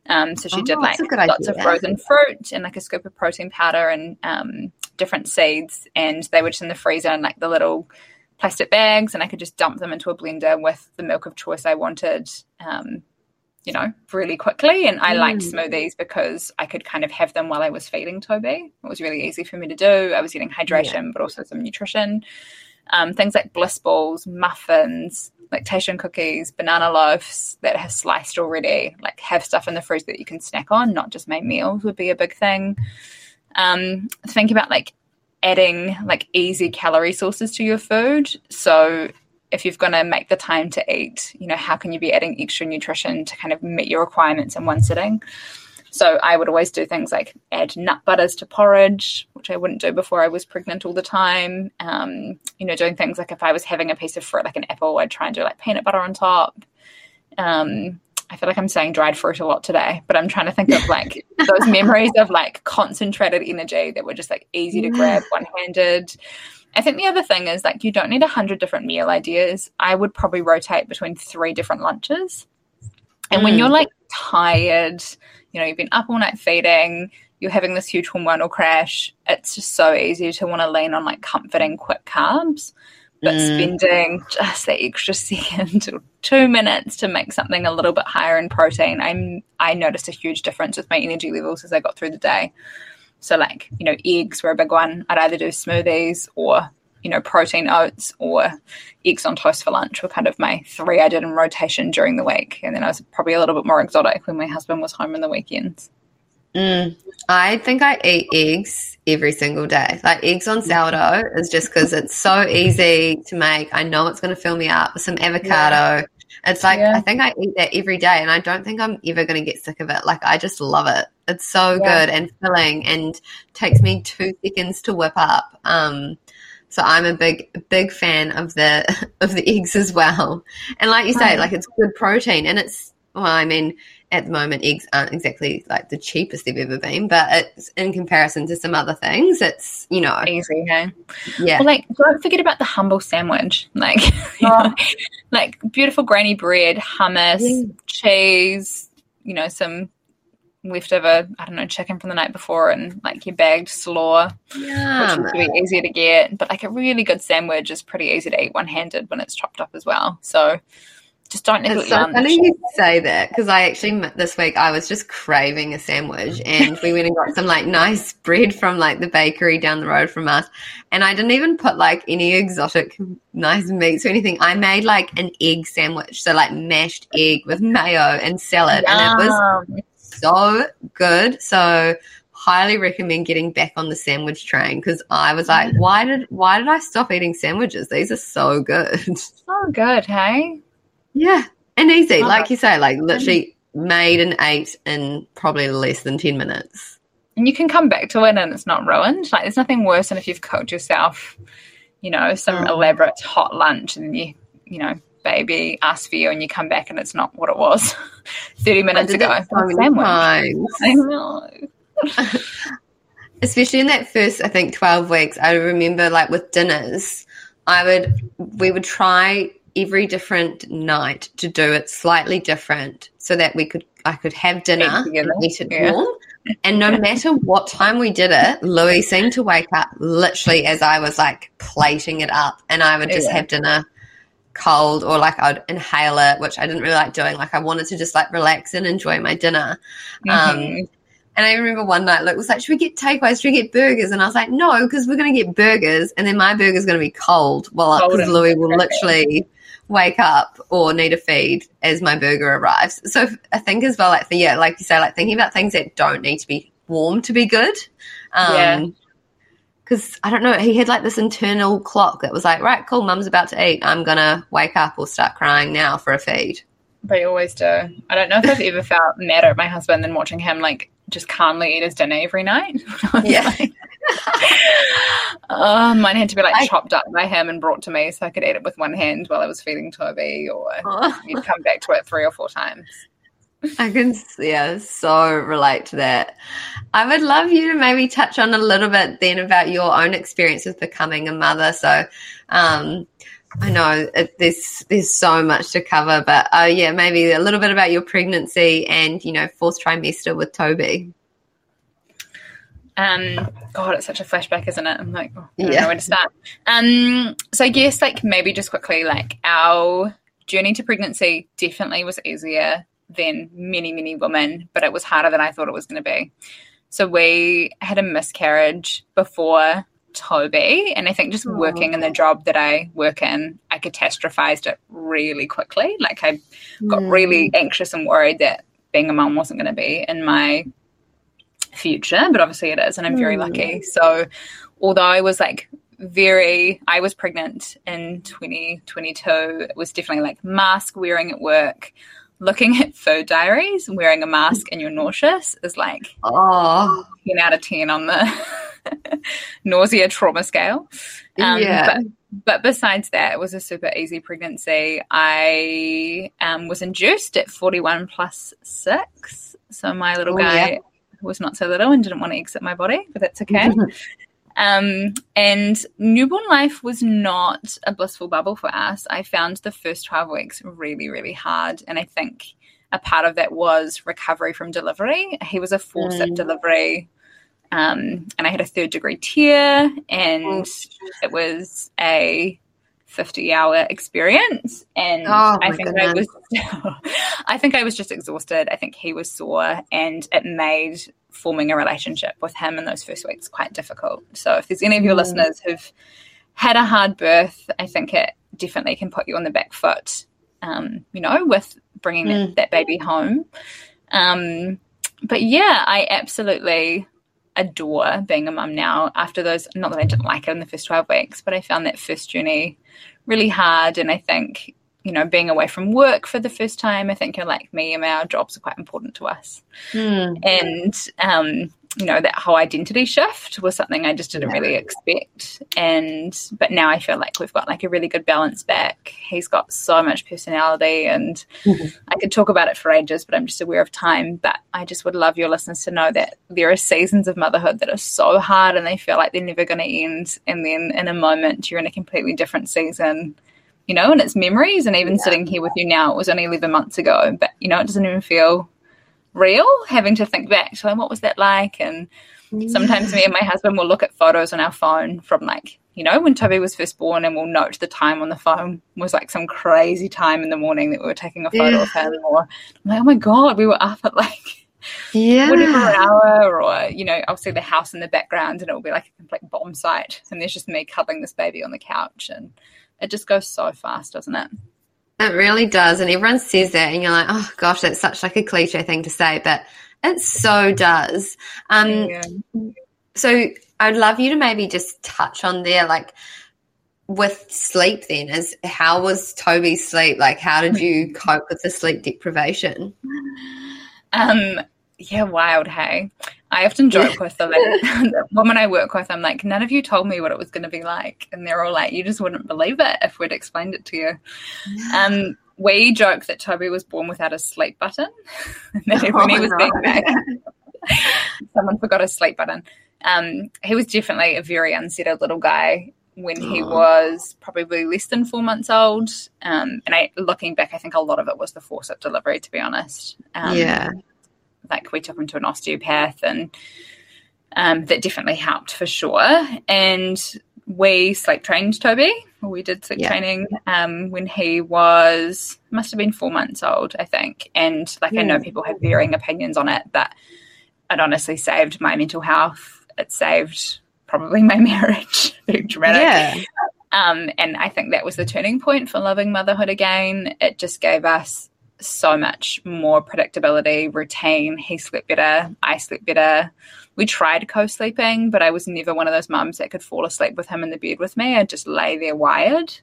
Um, so she oh, did like lots idea. of frozen fruit and like a scoop of protein powder and um, different seeds, and they were just in the freezer in like the little plastic bags, and I could just dump them into a blender with the milk of choice I wanted. Um, you know, really quickly. And I mm. liked smoothies because I could kind of have them while I was feeding Toby. It was really easy for me to do. I was getting hydration, yeah. but also some nutrition. Um, things like bliss balls, muffins, lactation cookies, banana loaves that have sliced already, like have stuff in the fridge that you can snack on, not just make meals would be a big thing. Um, think about like adding like easy calorie sources to your food. So if you're going to make the time to eat, you know, how can you be adding extra nutrition to kind of meet your requirements in one sitting? So I would always do things like add nut butters to porridge, which I wouldn't do before I was pregnant all the time. Um, you know, doing things like if I was having a piece of fruit, like an apple, I'd try and do like peanut butter on top. Um, I feel like I'm saying dried fruit a lot today, but I'm trying to think of like those memories of like concentrated energy that were just like easy to grab one handed. I think the other thing is like you don't need a hundred different meal ideas. I would probably rotate between three different lunches. And mm. when you're like tired, you know, you've been up all night feeding, you're having this huge hormonal crash, it's just so easy to want to lean on like comforting quick carbs. But mm. spending just that extra second or two minutes to make something a little bit higher in protein, I'm I noticed a huge difference with my energy levels as I got through the day. So like, you know, eggs were a big one. I'd either do smoothies or you know, protein oats or eggs on toast for lunch were kind of my three I did in rotation during the week. And then I was probably a little bit more exotic when my husband was home in the weekends. Mm, I think I eat eggs every single day. Like eggs on sourdough is just because it's so easy to make. I know it's going to fill me up with some avocado. Yeah. It's like yeah. I think I eat that every day, and I don't think I'm ever going to get sick of it. Like I just love it. It's so yeah. good and filling, and takes me two seconds to whip up. Um, so I'm a big, big fan of the of the eggs as well. And like you say, like it's good protein, and it's well, I mean, at the moment, eggs aren't exactly like the cheapest they've ever been, but it's in comparison to some other things, it's you know easy. Hey? Yeah. Well, like don't forget about the humble sandwich, like oh. know, like beautiful grainy bread, hummus, yeah. cheese, you know, some leftover, I don't know, chicken from the night before and like your bagged slaw, Yum. which is really easy to get. But like a really good sandwich is pretty easy to eat one handed when it's chopped up as well. So just don't it's so lunch. funny you say that because I actually this week I was just craving a sandwich and we went and got some like nice bread from like the bakery down the road from us and I didn't even put like any exotic nice meats or anything. I made like an egg sandwich, so like mashed egg with mayo and salad, Yum. and it was so good. So highly recommend getting back on the sandwich train because I was like, why did why did I stop eating sandwiches? These are so good. So good, hey? Yeah. And easy. like you say, like literally made and ate in probably less than ten minutes. And you can come back to it and it's not ruined. Like there's nothing worse than if you've cooked yourself, you know, some oh. elaborate hot lunch and you you know, baby asks for you and you come back and it's not what it was 30 minutes ago. So many times. I know. Especially in that first, I think, 12 weeks, I remember like with dinners, I would, we would try every different night to do it slightly different so that we could, I could have dinner and eat it yeah. warm. And no matter what time we did it, Louis seemed to wake up literally as I was like plating it up, and I would just yeah. have dinner cold or like I'd inhale it, which I didn't really like doing. Like I wanted to just like relax and enjoy my dinner. Um, mm-hmm. Um, And I remember one night Luke was like, Should we get takeaways? Should we get burgers? And I was like, No, because we're going to get burgers. And then my burger's going to be cold. Well, because Louis will literally wake up or need a feed as my burger arrives. So I think as well, like, yeah, like you say, like thinking about things that don't need to be warm to be good. Um, yeah. Because I don't know, he had like this internal clock that was like, right, cool, mum's about to eat. I'm going to wake up or start crying now for a feed. They always do. I don't know if I've ever felt madder at my husband than watching him like just calmly eat his dinner every night. yeah. Like, oh, mine had to be like I, chopped up by him and brought to me so I could eat it with one hand while I was feeding Toby, or oh. he'd come back to it three or four times. I can, yeah, so relate to that. I would love you to maybe touch on a little bit then about your own experience with becoming a mother. So, um, I know it, there's there's so much to cover, but uh, yeah, maybe a little bit about your pregnancy and you know fourth trimester with Toby. Um, God, it's such a flashback, isn't it? I'm like, oh, I don't yeah. know where to start. Um, so I guess like maybe just quickly, like our journey to pregnancy definitely was easier than many many women, but it was harder than I thought it was going to be. So we had a miscarriage before Toby. And I think just working in the job that I work in, I catastrophized it really quickly. Like I got mm. really anxious and worried that being a mom wasn't going to be in my future, but obviously it is. And I'm very mm. lucky. So although I was like very, I was pregnant in 2022, it was definitely like mask wearing at work looking at food diaries, wearing a mask and you're nauseous is like oh 10 out of 10 on the nausea trauma scale. Um, yeah. But, but, besides that, it was a super easy pregnancy. I um, was induced at 41 plus six. So my little oh, guy yeah. Was not so little and didn't want to exit my body, but that's okay. Um, and newborn life was not a blissful bubble for us. I found the first 12 weeks really, really hard. And I think a part of that was recovery from delivery. He was a forceps mm. delivery. Um, and I had a third degree tear, and oh, it was a 50 hour experience and oh, i think goodness. i was i think i was just exhausted i think he was sore and it made forming a relationship with him in those first weeks quite difficult so if there's any of your mm. listeners who've had a hard birth i think it definitely can put you on the back foot um, you know with bringing mm. that, that, baby home um, but yeah i absolutely adore being a mum now after those not that I didn't like it in the first 12 weeks but I found that first journey really hard and I think you know being away from work for the first time I think you're like me and our jobs are quite important to us mm. and um you know that whole identity shift was something I just didn't really expect. And but now I feel like we've got like a really good balance back. He's got so much personality and mm-hmm. I could talk about it for ages but I'm just aware of time. But I just would love your listeners to know that there are seasons of motherhood that are so hard and they feel like they're never going to end. And then in a moment you're in a completely different season you know and it's memories. And even yeah. sitting here with you now it was only 11 months ago but you know it doesn't even feel real, having to think back to like, what was that like? And sometimes me and my husband will look at photos on our phone from like, you know, when Toby was first born and we'll note the time on the phone was like some crazy time in the morning that we were taking a photo yeah. of him or I'm like, oh my God, we were up at like yeah. whatever hour or, you know, I'll see the house in the background and it'll be like a complete bomb site. And there's just me cuddling this baby on the couch and it just goes so fast, doesn't it? It really does. And everyone says that and you're like, oh gosh, that's such like a cliche thing to say, but it so does. Um, yeah. So I'd love you to maybe just touch on there, like with sleep then is how was Toby's sleep? Like how did you cope with the sleep deprivation? Um, yeah, wild, hey. I often joke with the, woman I work with, I'm like, none of you told me what it was going to be like. And they're all like, you just wouldn't believe it if we'd explained it to you. Um, we joke that Toby was born without a sleep button. that oh, when he was being back, someone forgot a sleep button. Um, he was definitely a very unsettled little guy when he was probably less than four months old. Um, and I, looking back, I think a lot of it was the forceps delivery, to be honest. Um, yeah like we took him to an osteopath and um, that definitely helped for sure. And we sleep trained Toby. We did sleep yeah. training um, when he was must have been four months old, I think. And like yeah. I know people have varying opinions on it, but it honestly saved my mental health. It saved probably my marriage. Very dramatic. Yeah. Um, and I think that was the turning point for loving motherhood again. It just gave us so much more predictability, routine. He slept better, I slept better. We tried co sleeping, but I was never one of those mums that could fall asleep with him in the bed with me. I'd just lay there wired.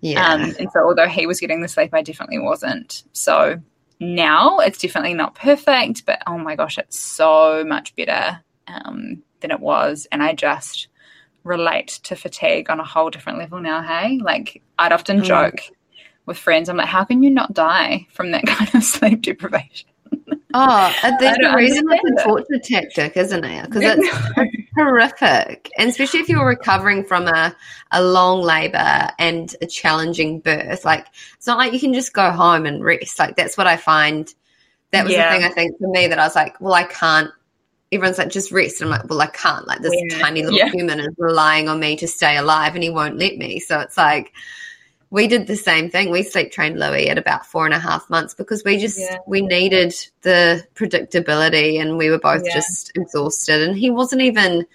Yeah. Um, and so, although he was getting the sleep, I definitely wasn't. So now it's definitely not perfect, but oh my gosh, it's so much better um, than it was. And I just relate to fatigue on a whole different level now. Hey, like I'd often Mm. joke with friends, I'm like, how can you not die from that kind of sleep deprivation? Oh, there's don't the reason it's a torture tactic, isn't it? Because it's horrific. And especially if you're recovering from a, a long labor and a challenging birth. Like, it's not like you can just go home and rest. Like, that's what I find. That was Yeah. the thing I think for me that I was like, well, I can't. Everyone's like, just rest. And I'm like, well, I can't. Like, this Yeah. tiny little Yeah. human is relying on me to stay alive and he won't let me. So it's like, we did the same thing. We sleep trained Louis at about four and a half months because we just Yeah. we needed the predictability and we were both Yeah. just exhausted. And he wasn't even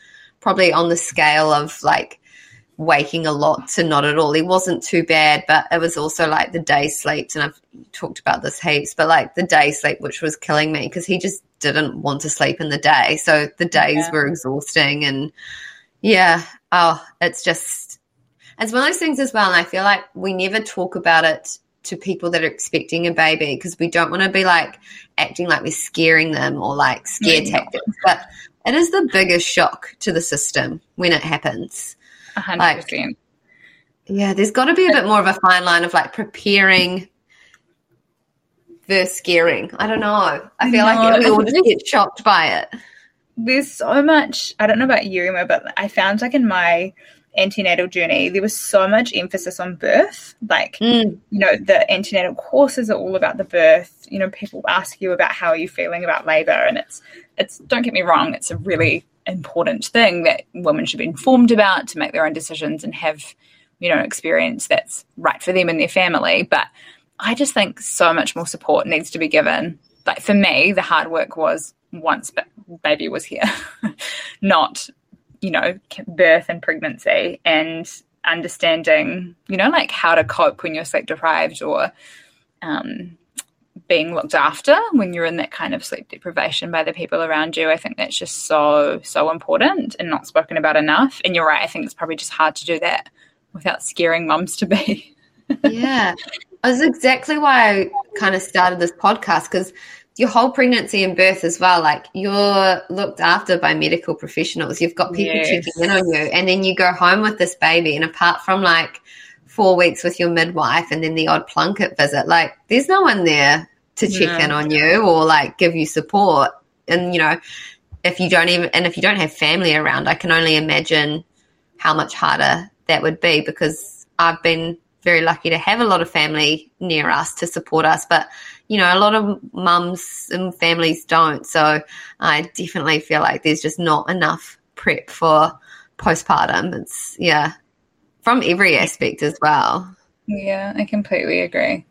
probably on the scale of like waking a lot to not at all. He wasn't too bad, but it was also like the day sleeps, and I've talked about this heaps, but like the day sleep, which was killing me because he just didn't want to sleep in the day. So the days Yeah. were exhausting and yeah, oh, it's just it's one of those things as well. And I feel like we never talk about it to people that are expecting a baby because we don't want to be like acting like we're scaring them or like scare tactics. But it is the biggest shock to the system when it happens. A hundred Like- percent. Yeah, there's got to be a bit more of a fine line of like preparing versus scaring. I don't know. I feel like No, we all just get shocked by it. There's so much. I don't know about you, Emma, but I found like in my antenatal journey, there was so much emphasis on birth. Like, Mm, you know, the antenatal courses are all about the birth. You know, people ask you about how are you feeling about labor, and it's it's. Don't get me wrong, it's a really important thing that women should be informed about to make their own decisions and have, you know, an experience that's right for them and their family. But I just think so much more support needs to be given. Like for me, the hard work was once ba- baby was here, not you know birth and pregnancy and understanding you know like how to cope when you're sleep deprived or um, being looked after when you're in that kind of sleep deprivation by the people around you. I think that's just so so important and not spoken about enough. And you're right. I think it's probably just hard to do that without scaring mums to be. yeah. That's exactly why I kind of started this podcast because your whole pregnancy and birth as well, like you're looked after by medical professionals. You've got people Yes. checking in on you, and then you go home with this baby. And apart from like four weeks with your midwife and then the odd Plunket visit, like there's no one there to check No. in on you or like give you support. And you know, if you don't even and if you don't have family around, I can only imagine how much harder that would be because I've been very lucky to have a lot of family near us to support us, but you know, a lot of mums and families don't. So I definitely feel like there's just not enough prep for postpartum. It's yeah, from every aspect as well. Yeah, I completely agree.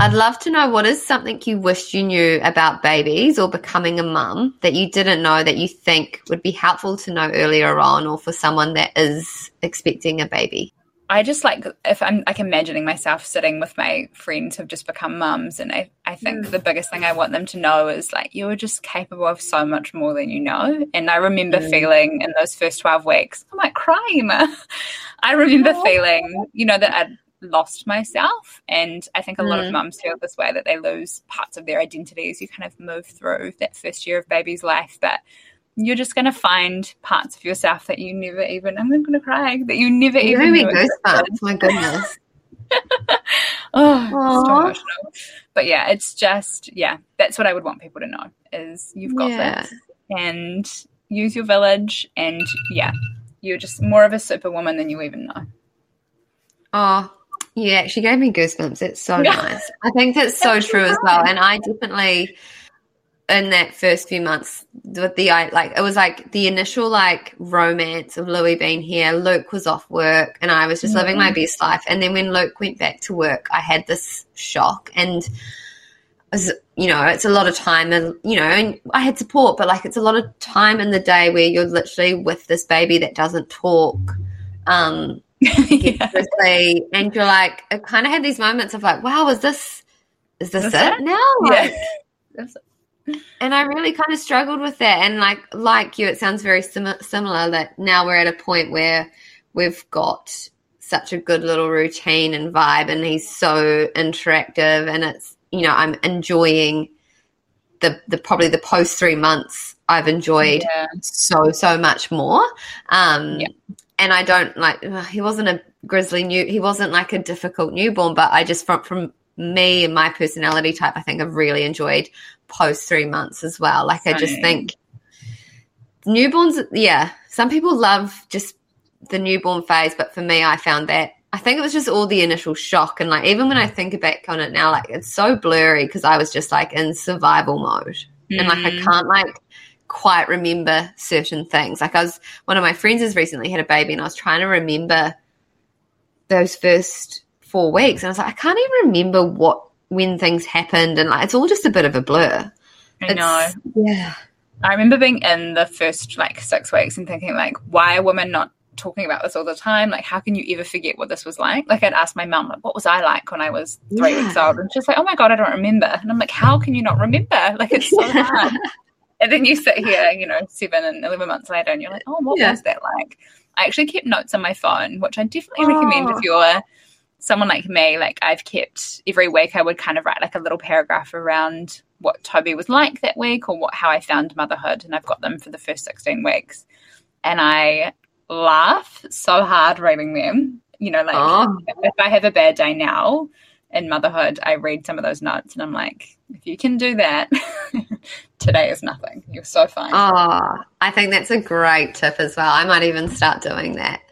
I'd love to know what is something you wished you knew about babies or becoming a mum that you didn't know that you think would be helpful to know earlier on or for someone that is expecting a baby. I just like if I'm like imagining myself sitting with my friends who've just become mums, and I, I think the biggest thing I want them to know is like you're just capable of so much more than you know. And I remember Mm. feeling in those first twelve weeks, I might cry, Emma. I remember Aw. feeling, you know, that I'd lost myself, and I think a lot Mm. of mums feel this way that they lose parts of their identity as you kind of move through that first year of baby's life, but you're just going to find parts of yourself that you never even I'm going to cry that you never You even gave me knew existed. goosebumps. My goodness. Oh, it's so Aw. emotional. But yeah, it's just yeah, that's what I would want people to know is you've got Yeah. this and use your village and yeah, you're just more of a superwoman than you even know. Oh, you actually gave me goosebumps. It's so nice. I think that's so true as well. And I definitely, in that first few months, with the I like it was like the initial like romance of Louis being here. Luke was off work, and I was just living my best life. And then when Luke went back to work, I had this shock and. as you know, it's a lot of time and you know, and I had support, but like it's a lot of time in the day where you're literally with this baby that doesn't talk. Um yeah. and you're like I kind of had these moments of like, wow, is this is this That's it, it now? Like, yeah. And I really kind of struggled with that. And like like you, it sounds very sim- similar that now we're at a point where we've got such a good little routine and vibe, and he's so interactive, and it's you know I'm enjoying the the probably the post three months I've enjoyed yeah. so so much more. Um, yeah. And I don't like he wasn't a grizzly new he wasn't like a difficult newborn, but I just from from me and my personality type, I think I've really enjoyed post three months as well. Like I just think newborns, yeah, some people love just the newborn phase, but for me, I found that I think it was just all the initial shock. And like, even when I think back on it now, like it's so blurry because I was just like in survival mode. Mm. And like, I mm. can't like quite remember certain things. Like, I was, one of my friends has recently had a baby and I was trying to remember those first four weeks. And I was like, I can't even remember what, when things happened. And like, it's all just a bit of a blur. I it's, know. Yeah. I remember being in the first like six weeks and thinking like, why are women not talking about this all the time. Like, how can you ever forget what this was like? Like, I'd ask my mum, like, what was I like when I was three yeah. weeks old? And she's like, oh my God, I don't remember. And I'm like, how can you not remember? Like, it's so hard. And then you sit here, you know, seven and 11 months later, and you're like, oh, what yeah. was that like? I actually kept notes on my phone, which I definitely oh. recommend if you're someone like me. Like, I've kept every week, I would kind of write like a little paragraph around what Toby was like that week or what how I found motherhood. And I've got them for the first 16 weeks. And I laugh so hard reading them. You know, like oh. if I have a bad day now in motherhood, I read some of those notes and I'm like, if you can do that, today is nothing. You're so fine. Oh, I think that's a great tip as well. I might even start doing that.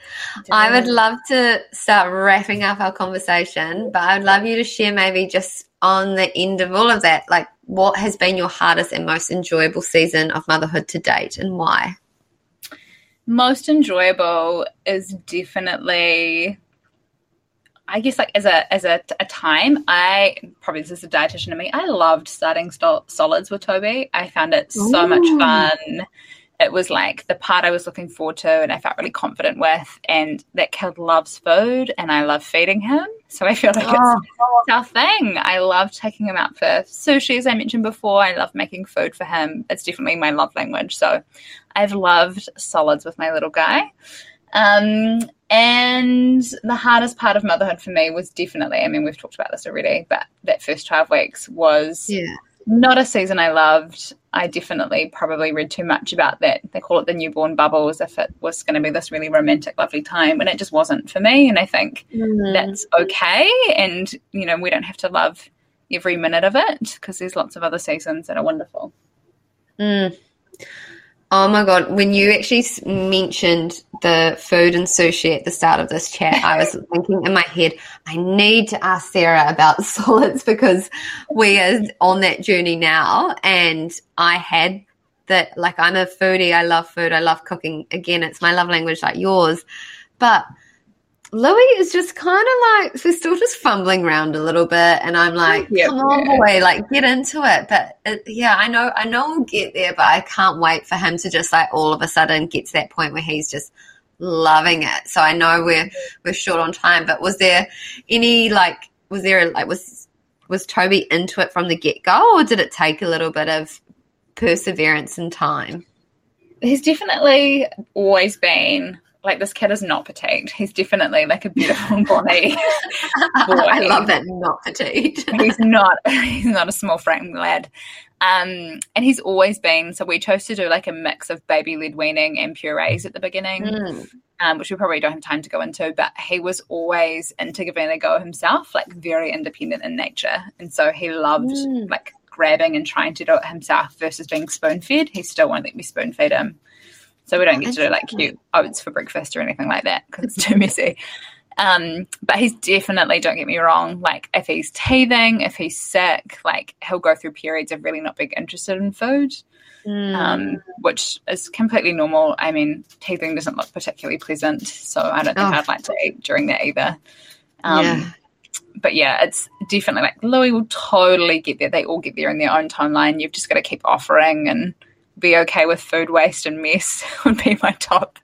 I would love to start wrapping up our conversation, but I'd love you to share maybe just on the end of all of that, like what has been your hardest and most enjoyable season of motherhood to date and why? most enjoyable is definitely I guess like as a as a, a time, I probably this is a dietitian to me. I loved starting solids with Toby. I found it so Ooh. much fun it was like the part I was looking forward to and I felt really confident with. And that kid loves food and I love feeding him. So I feel like oh. it's our thing. I love taking him out for sushi, as I mentioned before. I love making food for him. It's definitely my love language. So I've loved solids with my little guy. Um, and the hardest part of motherhood for me was definitely, I mean, we've talked about this already, but that first 12 weeks was yeah not a season I loved. I definitely probably read too much about that. They call it the newborn bubble as if it was going to be this really romantic, lovely time, and it just wasn't for me. And I think mm. that's okay. And, you know, we don't have to love every minute of it because there's lots of other seasons that are wonderful. Mm. Oh my god! When you actually mentioned the food and sushi at the start of this chat, I was thinking in my head, I need to ask Sara about solids because we are on that journey now, and I had that. Like, I'm a foodie. I love food. I love cooking. Again, it's my love language, like yours. But Louis is just kind of like, so still just fumbling around a little bit. And I'm like, yep, come on, boy, like get into it. But it, yeah, I know, I know we'll get there, but I can't wait for him to just like all of a sudden get to that point where he's just loving it. So I know we're, we're short on time, but was there any like, was there like, was, was Toby into it from the get go or did it take a little bit of perseverance and time? He's definitely always been like this kid is not petite. He's definitely like a beautiful body. I love that Not petite. he's not. He's not a small frame lad. Um, and he's always been. So we chose to do like a mix of baby led weaning and purees at the beginning, mm. um, which we probably don't have time to go into. But he was always into giving it a go himself, like very independent in nature, and so he loved mm. like grabbing and trying to do it himself versus being spoon fed. He still won't let me spoon feed him. So we don't get to do like cute oats for breakfast or anything like that because it's too messy. Um, but he's definitely, don't get me wrong, like if he's teething, if he's sick, like he'll go through periods of really not being interested in food, mm. um, which is completely normal. I mean, teething doesn't look particularly pleasant, so I don't think oh. I'd like to eat during that either. Um, yeah. but yeah, it's definitely like Louis will totally get there. They all get there in their own timeline. You've just got to keep offering and be okay with food waste and mess would be my top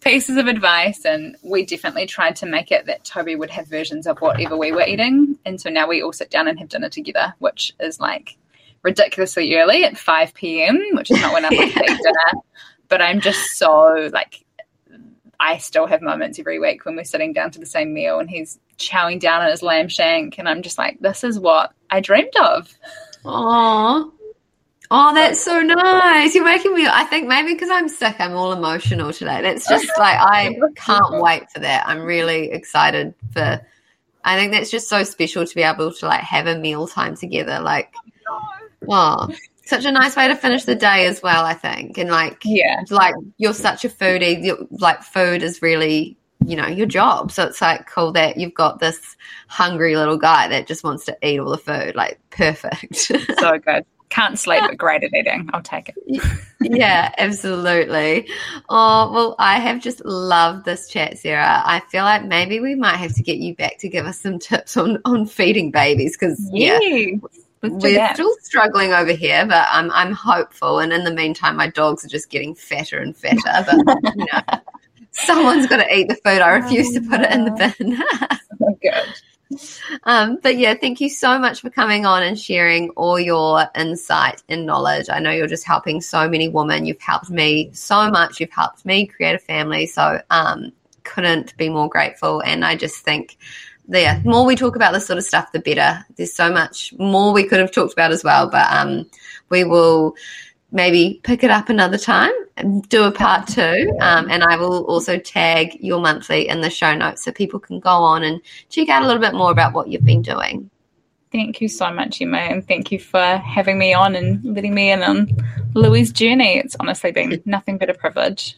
pieces of advice. And we definitely tried to make it that Toby would have versions of whatever we were eating. And so now we all sit down and have dinner together, which is like ridiculously early at 5 p.m., which is not when I like to eat dinner. But I'm just so like, I still have moments every week when we're sitting down to the same meal and he's chowing down on his lamb shank. And I'm just like, this is what I dreamed of. Aww. Oh, that's so nice. You're making me, I think maybe because I'm sick, I'm all emotional today. That's just like, I can't wait for that. I'm really excited for, I think that's just so special to be able to like have a meal time together. Like, oh, such a nice way to finish the day as well, I think. And like, yeah, like you're such a foodie, you're, like food is really, you know, your job. So it's like cool that you've got this hungry little guy that just wants to eat all the food. Like, perfect. so good. Can't sleep, but great at eating. I'll take it. yeah, absolutely. Oh, well, I have just loved this chat, Sara. I feel like maybe we might have to get you back to give us some tips on, on feeding babies because, yeah, we're still struggling over here, but I'm, I'm hopeful. And in the meantime, my dogs are just getting fatter and fatter. But, you know, someone's got to eat the food. I refuse to put it in the oh, bin. oh, good. Um, but yeah, thank you so much for coming on and sharing all your insight and knowledge. I know you're just helping so many women. You've helped me so much. You've helped me create a family. So um, couldn't be more grateful. And I just think the more we talk about this sort of stuff, the better. There's so much more we could have talked about as well. But um, we will maybe pick it up another time and do a part two. Um, and I will also tag your monthly in the show notes so people can go on and check out a little bit more about what you've been doing. Thank you so much, Emma, and thank you for having me on and letting me in on Louie's journey. It's honestly been nothing but a privilege.